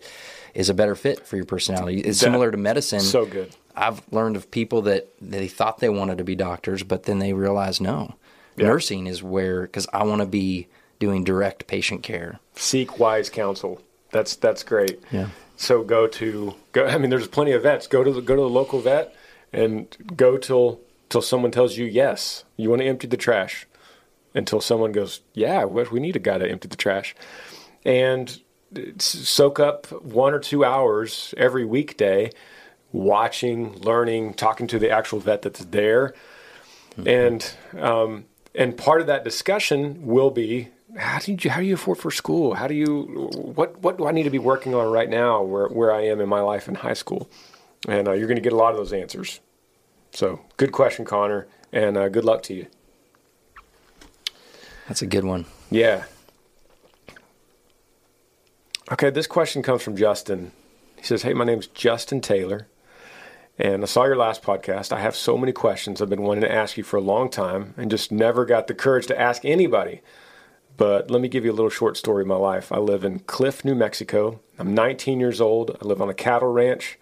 is a better fit for your personality. It's That- similar to medicine. So good. I've learned of people that they thought they wanted to be doctors, but then they realized no, Yeah. nursing is where because I want to be doing direct patient care. Seek wise counsel. That's that's great. Yeah. So go to go. I mean, there's plenty of vets. Go to the, go to the local vet and go till till someone tells you yes. You want to empty the trash until someone goes, yeah, we we need a guy to empty the trash, and soak up one or two hours every weekday, watching, learning, talking to the actual vet that's there, and um, and part of that discussion will be how do you how do you afford for school? How do you what what do I need to be working on right now where where I am in my life in high school? And uh, you're going to get a lot of those answers. So good question, Connor, and uh, good luck to you. That's a good one. Yeah. Okay, this question comes from Justin. He says, Hey, my name's Justin Taylor, and I saw your last podcast. I have so many questions I've been wanting to ask you for a long time and just never got the courage to ask anybody. But let me give you a little short story of my life. I live in Cliff, New Mexico. I'm 19 years old. I live on a cattle ranch.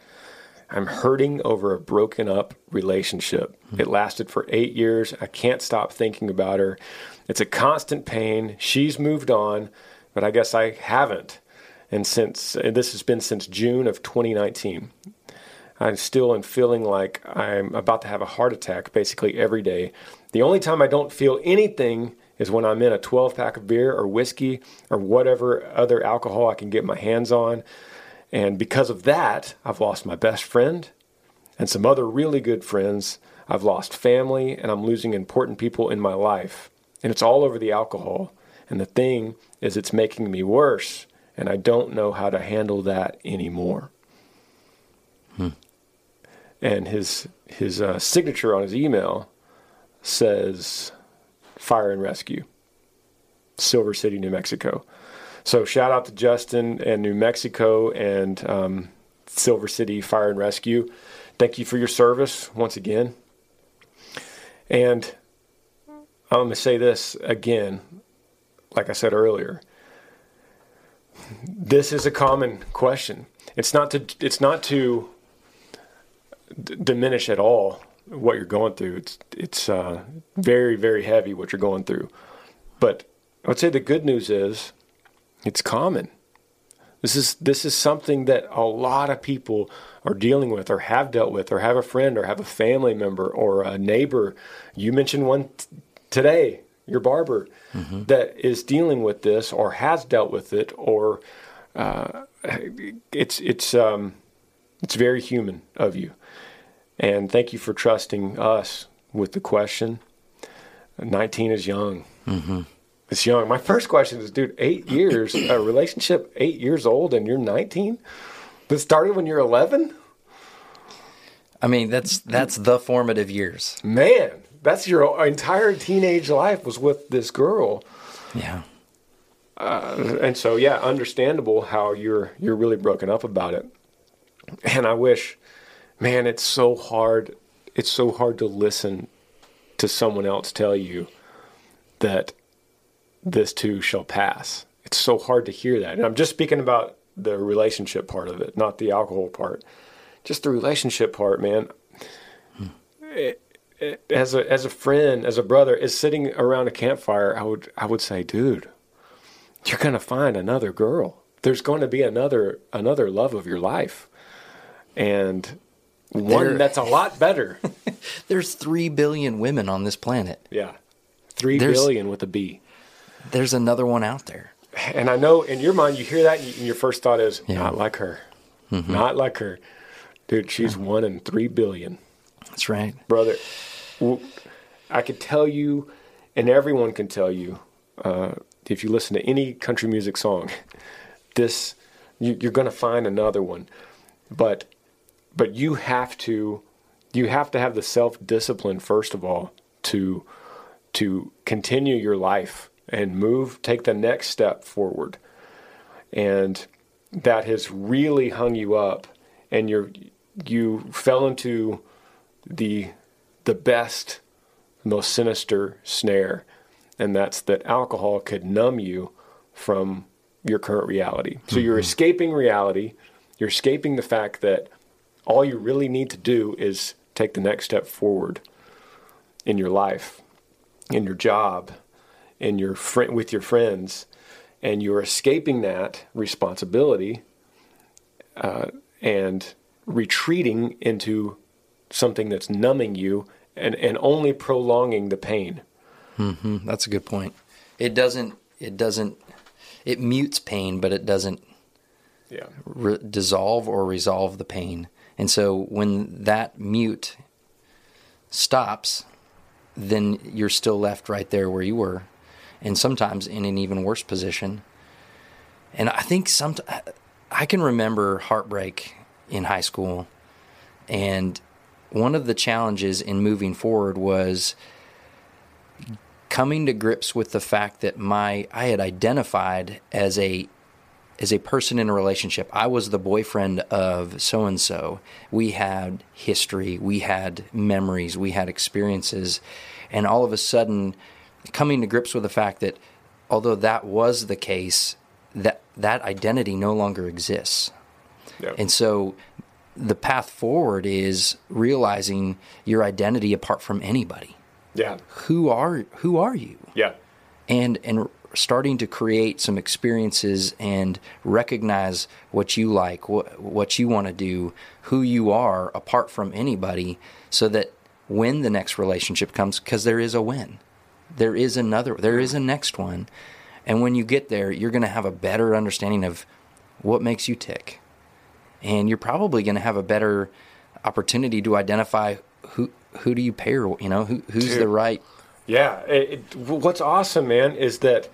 I'm hurting over a broken up relationship. It lasted for eight years. I can't stop thinking about her. It's a constant pain. She's moved on, but I guess I haven't. And since and this has been since June of 2019. I'm still am feeling like I'm about to have a heart attack basically every day. The only time I don't feel anything is when I'm in a 12 pack of beer or whiskey or whatever other alcohol I can get my hands on. And because of that, I've lost my best friend and some other really good friends. I've lost family and I'm losing important people in my life. And it's all over the alcohol. And the thing is, it's making me worse. And I don't know how to handle that anymore. And his, his uh, signature on his email says Fire and Rescue, Silver City, New Mexico. So shout out to Justin and New Mexico and um, Silver City Fire and Rescue. Thank you for your service once again. And I'm going to say this again, like I said earlier. This is a common question. It's not to. It's not to d- diminish at all what you're going through. It's it's uh, very very heavy what you're going through. But I would say the good news is it's common. This is this is something that a lot of people are dealing with, or have dealt with, or have a friend, or have a family member, or a neighbor. You mentioned one t- today, your barber, that is dealing with this, or has dealt with it, or uh, it's it's um, it's very human of you. And thank you for trusting us with the question. 19 is young. Mm-hmm. It's young. My first question is, dude, eight years, a relationship, eight years old, and you're 19? That started when you're 11? I mean, that's that's the formative years. Man, that's your entire teenage life was with this girl. Yeah. Uh, and so, yeah, understandable how you're you're really broken up about it. And I wish, man, it's so hard. It's so hard to listen to someone else tell you that this too shall pass. It's so hard to hear that. And I'm just speaking about the relationship part of it, not the alcohol part. Just the relationship part, man. It- it- as a as a friend, as a brother, is sitting around a campfire, I would I would say, dude, you're gonna find another girl. There's going to be another another love of your life, and one There- that's a lot better. <laughs> There's three billion women on this planet. yeah, three There's- billion with a B. There's another one out there. And I know in your mind, you hear that, and your first thought is, Yeah. not like her. Mhm. Not like her. Dude, she's one in three billion. That's right. Brother, I could tell you, and everyone can tell you, uh, if you listen to any country music song, <laughs> this You, you're going to find another one, but but you have to you have to have the self discipline first of all to to continue your life and move take the next step forward. And that has really hung you up and you're you fell into the the best most sinister snare and that's that alcohol could numb you from your current reality. So mm-hmm. you're escaping reality. You're escaping the fact that all you really need to do is take the next step forward in your life in your job in your fr- with your friends and you're escaping that responsibility uh, and retreating into something that's numbing you and, and only prolonging the pain. Mm-hmm. That's a good point. It doesn't. It doesn't. It mutes pain, but it doesn't. Yeah. Re- dissolve or resolve the pain. And so when that mute stops, then you're still left right there where you were, and sometimes in an even worse position. And I think some I can remember heartbreak in high school, and one of the challenges in moving forward was coming to grips with the fact that my I had identified as a as a person in a relationship. I was the boyfriend of so and so. We had history, we had memories, we had experiences, and all of a sudden coming to grips with the fact that although that was the case, that that identity no longer exists. Yep. And so the path forward is realizing your identity apart from anybody. Yeah. Who are who are you? Yeah. And and starting to create some experiences and recognize what you like, what what you want to do, who you are apart from anybody so that when the next relationship comes because there is a when. There is another there is a next one. And when you get there, you're going to have a better understanding of what makes you tick and you're probably going to have a better opportunity to identify who who do you pair. You know, who who's Dude. the right. Yeah, it, it, what's awesome, man, is that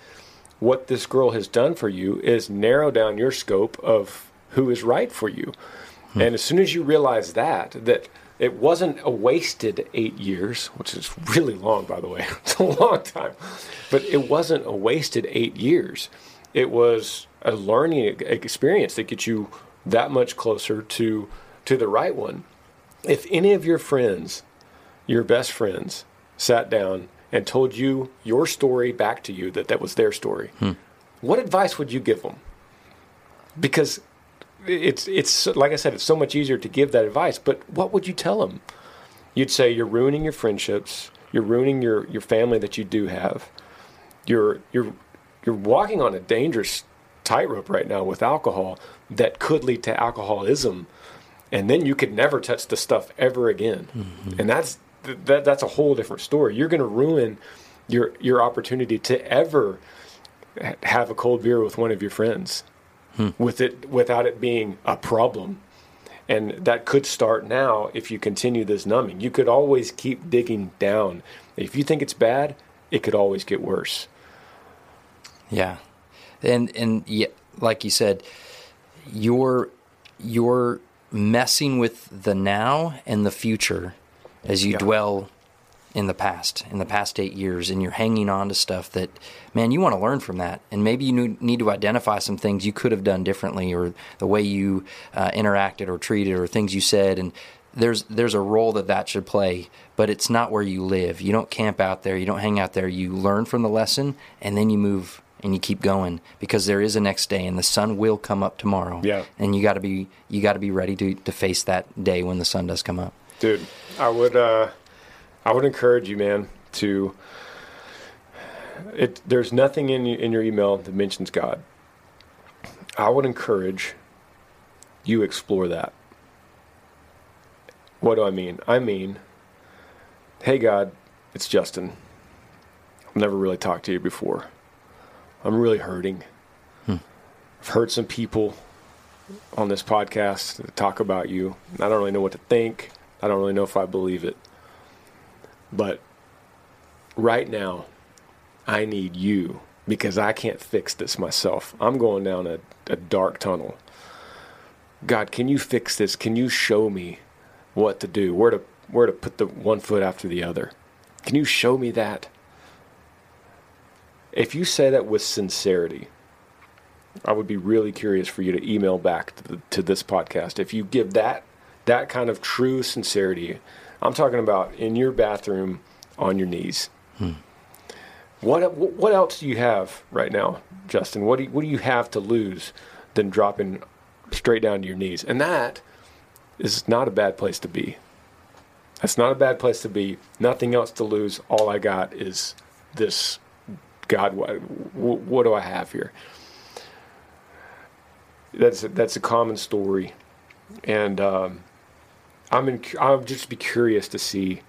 what this girl has done for you is narrow down your scope of who is right for you. Hmm. And as soon as you realize that, that it wasn't a wasted eight years, which is really long, by the way. <laughs> it's a long time. But it wasn't a wasted eight years. It was a learning experience that gets you that much closer to to the right one. If any of your friends, your best friends, sat down and told you your story back to you that that was their story, hmm. what advice would you give them? Because it's it's like I said, it's so much easier to give that advice. But what would you tell them? You'd say you're ruining your friendships. You're ruining your, your family that you do have. You're you're you're walking on a dangerous tightrope right now with alcohol that could lead to alcoholism, and then you could never touch the stuff ever again. Mm-hmm. And that's that, that's a whole different story. You're going to ruin your your opportunity to ever have a cold beer with one of your friends, hmm. with it without it being a problem. And that could start now if you continue this numbing. You could always keep digging down. If you think it's bad, it could always get worse. Yeah, and and yeah, like you said, you're you're messing with the now and the future as you yeah. dwell in the past, in the past eight years, and you're hanging on to stuff that, man, you want to learn from that. And maybe you need to identify some things you could have done differently, or the way you uh, interacted or treated, or things you said. And there's there's a role that that should play, but it's not where you live. You don't camp out there. You don't hang out there. You learn from the lesson, and then you move and you keep going because there is a next day and the sun will come up tomorrow. Yeah. And you got to be you got to be ready to to face that day when the sun does come up. Dude, I would uh I would encourage you, man, to it there's nothing in in your email that mentions God. I would encourage you explore that. What do I mean? I mean, hey God, it's Justin. I've never really talked to you before. I'm really hurting. Hmm. I've heard some people on this podcast talk about you. I don't really know what to think. I don't really know if I believe it. But right now, I need you because I can't fix this myself. I'm going down a, a dark tunnel. God, can you fix this? Can you show me what to do? Where to where to put the one foot after the other? Can you show me that? If you say that with sincerity, I would be really curious for you to email back to, the, to this podcast. If you give that that kind of true sincerity, I'm talking about in your bathroom on your knees. Hmm. What what else do you have right now, Justin? What do you, what do you have to lose than dropping straight down to your knees? And that is not a bad place to be. That's not a bad place to be. Nothing else to lose. All I got is this. God, what, what do I have here? That's a, that's a common story, and um, I'm in, I'll just be curious to see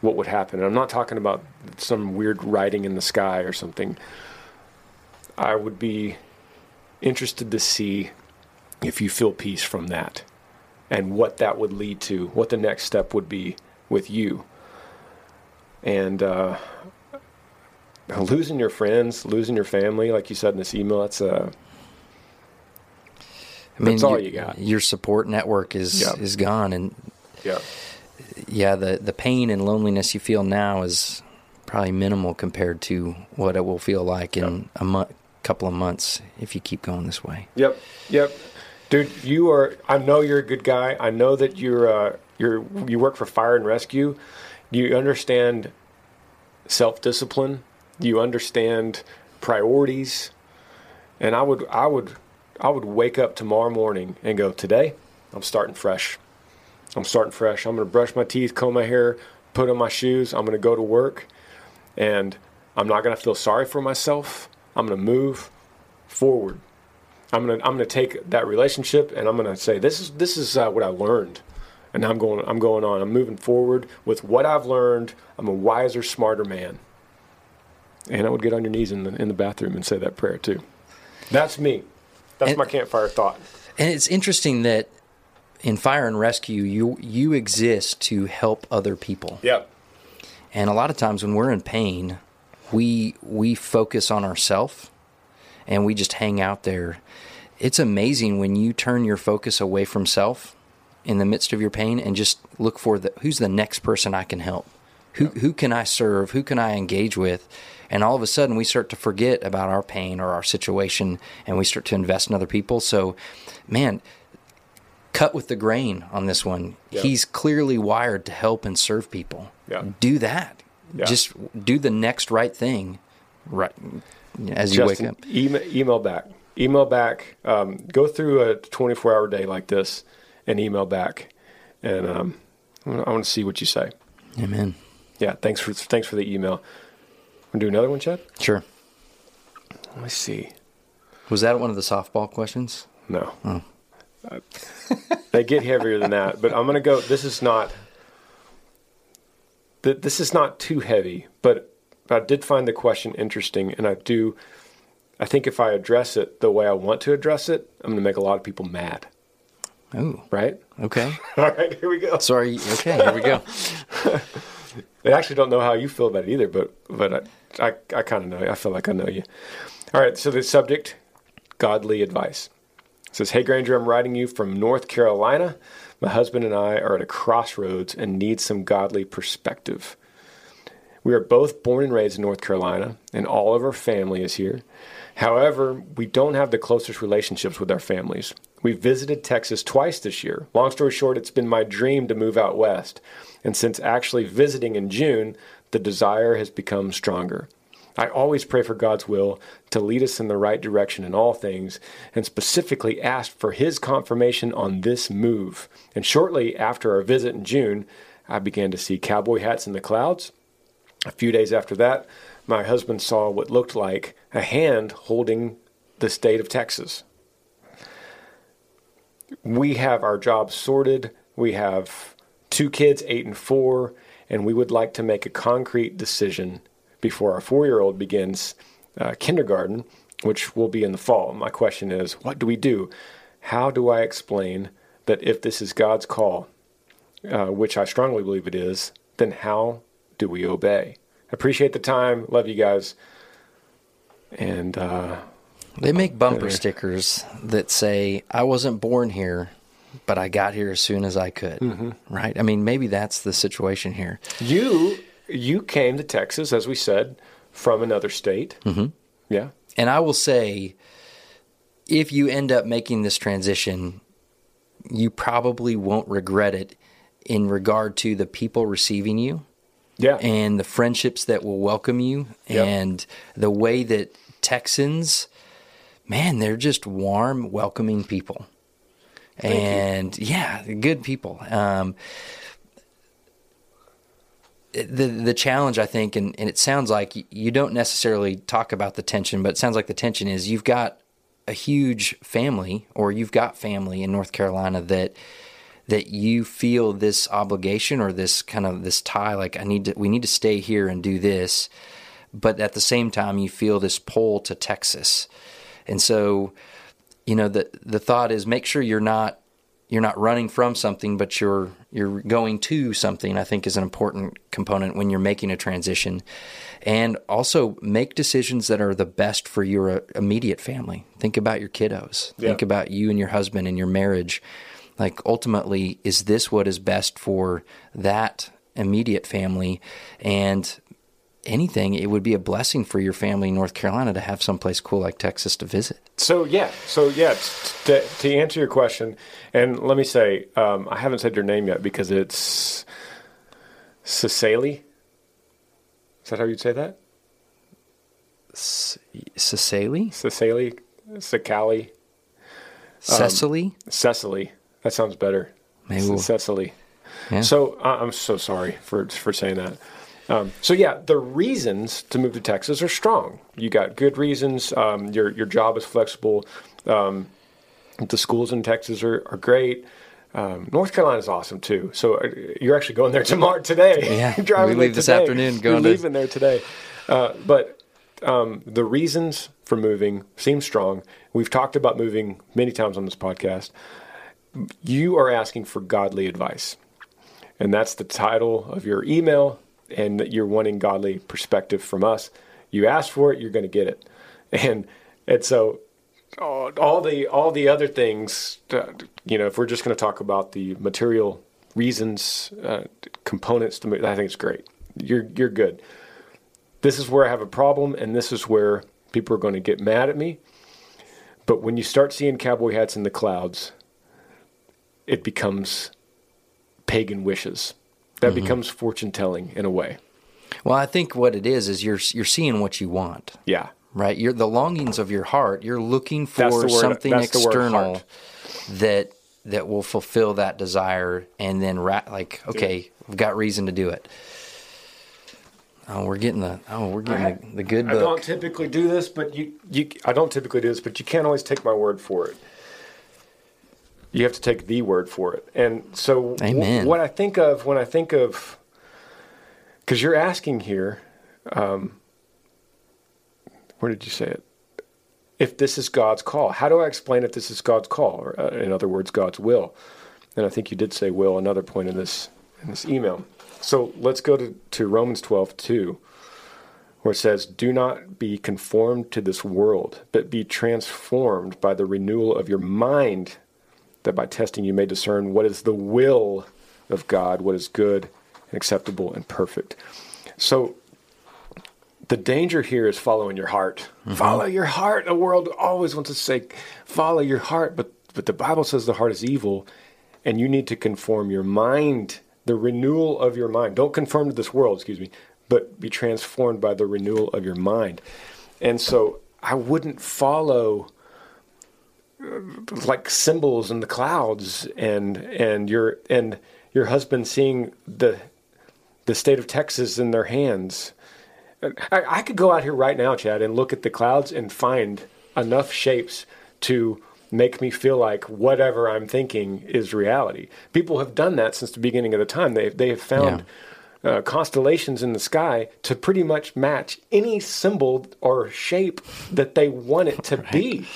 what would happen. And I'm not talking about some weird writing in the sky or something. I would be interested to see if you feel peace from that and what that would lead to, what the next step would be with you. And uh, losing your friends, losing your family, like you said in this email, that's a. I mean, that's all you got. Your support network is yeah. is gone, and yeah yeah, the the pain and loneliness you feel now is probably minimal compared to what it will feel like in yep. a month, couple of months if you keep going this way. Yep, yep, dude. You are. I know you're a good guy. I know that you're. Uh, you're. You work for fire and rescue. You understand self discipline. You understand priorities. And I would. I would. I would wake up tomorrow morning and go. Today, I'm starting fresh. I'm starting fresh. I'm going to brush my teeth, comb my hair, put on my shoes. I'm going to go to work, and I'm not going to feel sorry for myself. I'm going to move forward. I'm going to I'm going to take that relationship and I'm going to say this is this is uh, what I learned, and I'm going I'm going on. I'm moving forward with what I've learned. I'm a wiser, smarter man. And I would get on your knees in the in the bathroom and say that prayer too. That's me. That's and, my campfire thought. And it's interesting that in fire and rescue, you you exist to help other people. Yep. And a lot of times when we're in pain, we we focus on ourselves and we just hang out there. It's amazing when you turn your focus away from self in the midst of your pain and just look for the who's the next person I can help. Who yep. who can I serve? Who can I engage with? And all of a sudden we start to forget about our pain or our situation and we start to invest in other people. So man, cut with the grain on this one. Yep. He's clearly wired to help and serve people. Yeah. Do that. Yeah. Just do the next right thing right as you Justin, wake up. Email, email back. Email back. Um, go through a 24 hour day like this and email back. And um, I want to see what you say. Amen. Yeah. Thanks for thanks for the email. Want to do another one, Chad? Sure. Let me see. Was that one of the softball questions? No. Oh. <laughs> they get heavier than that, but I'm going to go. This is not. This is not too heavy, but I did find the question interesting, and I do. I think if I address it the way I want to address it, I'm going to make a lot of people mad. Oh, right. Okay. <laughs> All right. Here we go. Sorry. Okay. Here we go. <laughs> I actually don't know how you feel about it either, but but I I, I kind of know. You. I feel like I know you. All right. So the subject: godly advice. It says, Hey Granger, I'm writing you from North Carolina. My husband and I are at a crossroads and need some godly perspective. We are both born and raised in North Carolina, and all of our family is here. However, we don't have the closest relationships with our families. We visited Texas twice this year. Long story short, it's been my dream to move out west. And since actually visiting in June, the desire has become stronger. I always pray for God's will to lead us in the right direction in all things, and specifically asked for His confirmation on this move. And shortly after our visit in June, I began to see cowboy hats in the clouds. A few days after that, my husband saw what looked like a hand holding the state of Texas. We have our jobs sorted. We have two kids, eight and four, and we would like to make a concrete decision before our four year old begins uh, kindergarten, which will be in the fall. My question is what do we do? How do I explain that if this is God's call, uh, which I strongly believe it is, then how do we obey? Appreciate the time. Love you guys. and uh, they make bumper stickers that say, "I wasn't born here." But I got here as soon as I could, mm-hmm. right? I mean, maybe that's the situation here. You you came to Texas, as we said, from another state. Mm-hmm. Yeah. And I will say, if you end up making this transition, you probably won't regret it in regard to the people receiving you. Yeah. And the friendships that will welcome you and the way that Texans, man, they're just warm, welcoming people. And you. yeah, good people. Um, the the challenge I think, and, and it sounds like you don't necessarily talk about the tension, but it sounds like the tension is you've got a huge family, or you've got family in North Carolina that that you feel this obligation or this kind of this tie, like I need to, we need to stay here and do this, but at the same time you feel this pull to Texas, and so you know the the thought is make sure you're not you're not running from something, but you're you're going to something. I think is an important component when you're making a transition, and also make decisions that are the best for your uh, immediate family. Think about your kiddos. Yeah. Think about you and your husband and your marriage. Like ultimately, is this what is best for that immediate family? And anything, it would be a blessing for your family in North Carolina to have someplace cool like Texas to visit. So yeah, so yeah, to, to answer your question, and let me say, um, I haven't said your name yet because it's Cecily. Is that how you'd say that? Cecily? Cecily? Cecily? Cecily? Um, Cecily. That sounds better. Maybe we'll... Cecily. Yeah. So I'm so sorry for for saying that. Um, so yeah, the reasons to move to Texas are strong. You got good reasons. Um, your your job is flexible. Um, the schools in Texas are, are great. Um, North Carolina is awesome too. So uh, you're actually going there <laughs> tomorrow today. Yeah, <laughs> driving we leave this today. afternoon. Going you're leaving there today. Uh, but um, the reasons for moving seem strong. We've talked about moving many times on this podcast. You are asking for godly advice, and that's the title of your email and that you're wanting godly perspective from us, you ask for it, you're going to get it. <laughs> And and so all the all the other things, uh, you know, if we're just going to talk about the material reasons, uh, components to I think it's great. You're you're good. This is where I have a problem, and this is where people are going to get mad at me. But when you start seeing cowboy hats in the clouds, it becomes pagan wishes that mm-hmm. becomes fortune telling in a way. Well, I think what it is is you're you're seeing what you want. Yeah. Right. You're the longings of your heart. You're looking for something external that that will fulfill that desire, and then ra- like, okay, we've got reason to do it. Oh, we're getting the oh, we're getting I, the, the, good book. I don't typically do this, but you you I don't typically do this, but you can't always take my word for it you have to take the word for it. And so, w- what I think of when I think of, because you're asking here, um, where did you say it? If this is God's call, how do I explain if this is God's call, or uh, in other words, God's will? And I think you did say will another point in this in this email. So let's go to, to Romans 12, 2, where it says, Do not be conformed to this world, but be transformed by the renewal of your mind that by testing you may discern what is the will of God, what is good and acceptable and perfect. So the danger here is following your heart. Mm-hmm. Follow your heart. The world always wants to say, follow your heart, but but the Bible says the heart is evil, and you need to conform your mind, the renewal of your mind. Don't conform to this world, excuse me, but be transformed by the renewal of your mind. And so I wouldn't follow like symbols in the clouds and and your and your husband seeing the the state of Texas in their hands. I, I could go out here right now, Chad, and look at the clouds and find enough shapes to make me feel like whatever I'm thinking is reality. People have done that since the beginning of the time. They they have found yeah. uh, constellations in the sky to pretty much match any symbol or shape that they want it to right. be.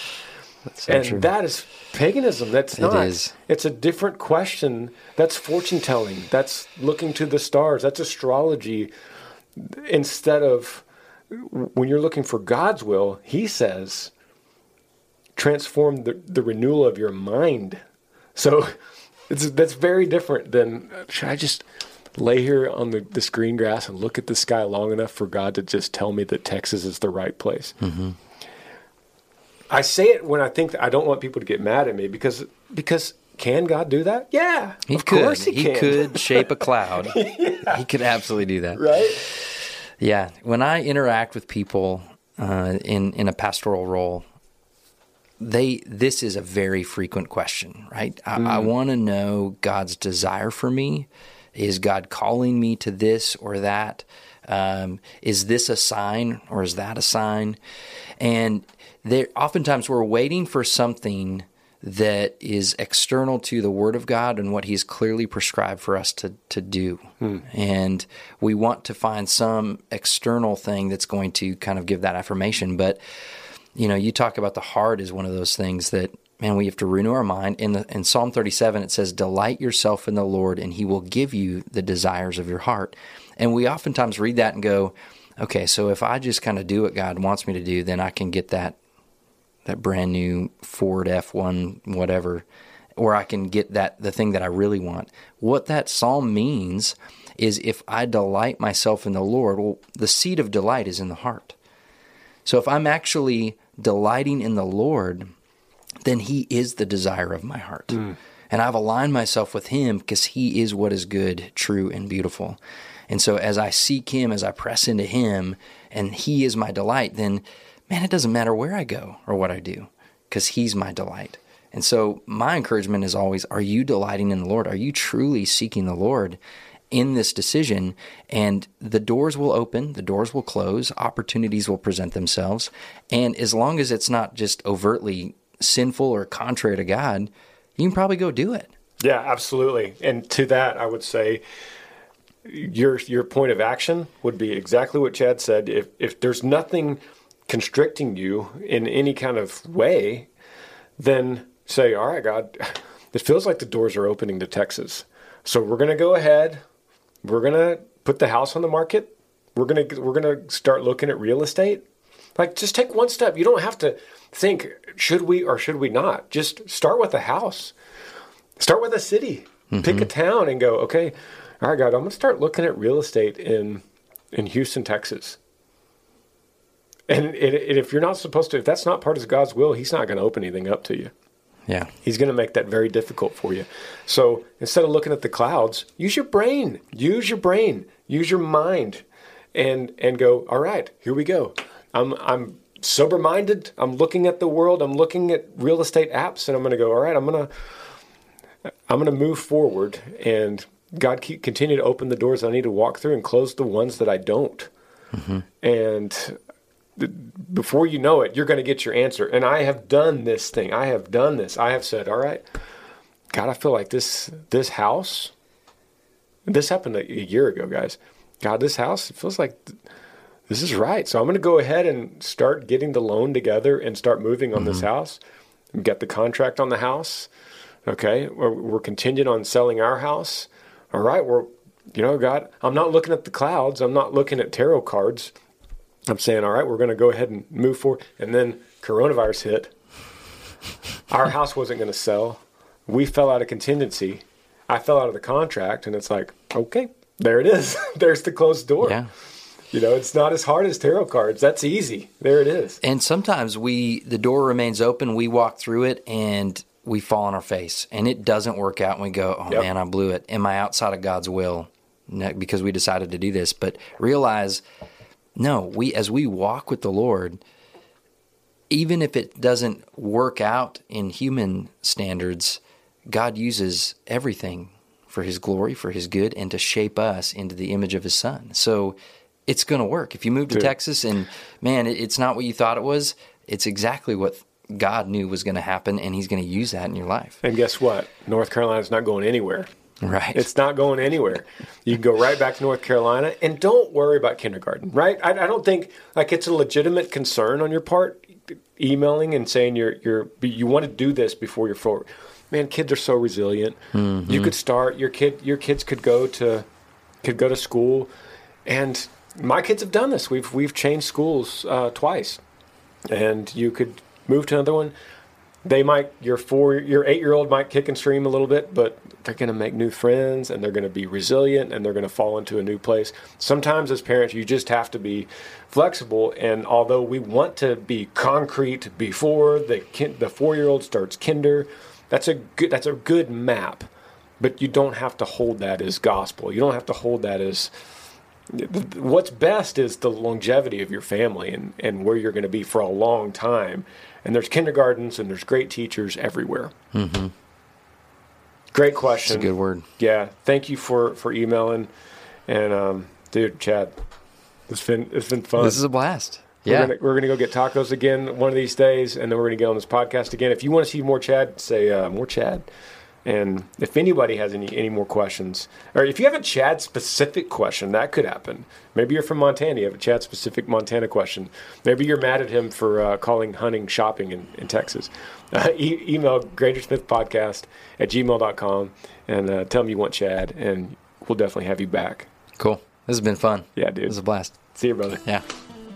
So and that is paganism. That's not. It is. It's a different question. That's fortune telling. That's looking to the stars. That's astrology. Instead of when you're looking for God's will, He says, transform the, the renewal of your mind. So <laughs> it's, that's very different than should I just lay here on the, this green grass and look at the sky long enough for God to just tell me that Texas is the right place? Mm-hmm. I say it when I think that I don't want people to get mad at me because because can God do that? Yeah, he of could. course he, he could shape a cloud. <laughs> yeah. He could absolutely do that. Right. Yeah. When I interact with people uh, in in a pastoral role, they this is a very frequent question, right? I, mm. I want to know God's desire for me. Is God calling me to this or that? Um, is this a sign or is that a sign? And there, oftentimes we're waiting for something that is external to the Word of God and what He's clearly prescribed for us to, to do. Hmm. And we want to find some external thing that's going to kind of give that affirmation. But, you know, you talk about the heart is one of those things that, man, we have to renew our mind. In, the, in Psalm 37, it says, Delight yourself in the Lord, and He will give you the desires of your heart. And we oftentimes read that and go, okay, so if I just kind of do what God wants me to do, then I can get that that brand new Ford F1 whatever or I can get that the thing that I really want. What that psalm means is if I delight myself in the Lord, well the seed of delight is in the heart. So if I'm actually delighting in the Lord, then he is the desire of my heart. Mm. And I've aligned myself with him because he is what is good, true and beautiful. And so as I seek him, as I press into him, and he is my delight, then man, it doesn't matter where I go or what I do because He's my delight. And so, my encouragement is always are you delighting in the Lord? Are you truly seeking the Lord in this decision? And the doors will open, the doors will close, opportunities will present themselves. And as long as it's not just overtly sinful or contrary to God, you can probably go do it. Yeah, absolutely. And to that, I would say, your your point of action would be exactly what Chad said. If if there's nothing constricting you in any kind of way, then say, all right, God, it feels like the doors are opening to Texas. So we're going to go ahead. We're going to put the house on the market. We're going to we're going to start looking at real estate. Like just take one step. You don't have to think should we or should we not. Just start with a house. Start with a city. Mm-hmm. Pick a town and go, okay, all right, God, I'm going to start looking at real estate in in Houston, Texas. And, if you're not supposed to, if that's not part of God's will, He's not going to open anything up to you. Yeah. He's going to make that very difficult for you. So instead of looking at the clouds, use your brain. Use your brain. Use your mind, and and go. All right, here we go. I'm I'm sober minded. I'm looking at the world. I'm looking at real estate apps, and I'm going to go. All right, I'm going to I'm going to move forward, and God keep, continue to open the doors I need to walk through, and close the ones that I don't. Mm-hmm. And before you know it, you're going to get your answer. And I have done this thing. I have done this. I have said, all right, God, I feel like this this house. This happened a, a year ago, guys. God, this house it feels like this is right. So I'm going to go ahead and start getting the loan together and start moving on mm-hmm. this house. Get the contract on the house. Okay, we're, we're contingent on selling our house. All right, we're you know, God, I'm not looking at the clouds. I'm not looking at tarot cards. I'm saying, all right, we're going to go ahead and move forward. And then coronavirus hit. Our house wasn't going to sell. We fell out of contingency. I fell out of the contract, and it's like, okay, there it is. <laughs> There's the closed door. Yeah. You know, it's not as hard as tarot cards. That's easy. There it is. And sometimes we, the door remains open. We walk through it, and we fall on our face, and it doesn't work out. And we go, oh yep. man, I blew it. Am I outside of God's will? Because we decided to do this, but realize no, we as we walk with the Lord, even if it doesn't work out in human standards, God uses everything for his glory, for his good, and to shape us into the image of his son. So it's going to work. If you move to Dude. Texas and man, it's not what you thought it was, it's exactly what God knew was going to happen, and he's going to use that in your life. And guess what? North Carolina's not going anywhere. Right. It's not going anywhere. You can go right back to North Carolina and don't worry about kindergarten, right? I, I don't think like it's a legitimate concern on your part, emailing and saying you're you're you want to do this before you're forward. Man, kids are so resilient. Mm-hmm. You could start your kid your kids could go to could go to school and my kids have done this. We've we've changed schools uh, twice, and you could move to another one. They might your four your eight year old might kick and scream a little bit, but they're going to make new friends and they're going to be resilient and they're going to fall into a new place. Sometimes as parents, you just have to be flexible. And although we want to be concrete before the the four year old starts kinder, that's a good that's a good map, but you don't have to hold that as gospel. You don't have to hold that as what's best is the longevity of your family and, and where you're going to be for a long time. And there's kindergartens and there's great teachers everywhere. Mm-hmm. Great question. That's a good word. Yeah. Thank you for, for emailing. And, um, dude, Chad, it's been, it's been fun. This is a blast. Yeah. We're gonna, we're gonna go get tacos again one of these days, and then we're gonna get on this podcast again. If you want to see more Chad, say uh, more Chad. And if anybody has any, any more questions, or if you have a Chad specific question, that could happen. Maybe you're from Montana, you have a Chad specific Montana question. Maybe you're mad at him for uh, calling hunting shopping in, in Texas. Uh, <laughs> e- email grangersmithpodcast at gmail.com and uh, tell him you want Chad, and we'll definitely have you back. Cool. This has been fun. Yeah, dude. This is a blast. See you, brother. Yeah.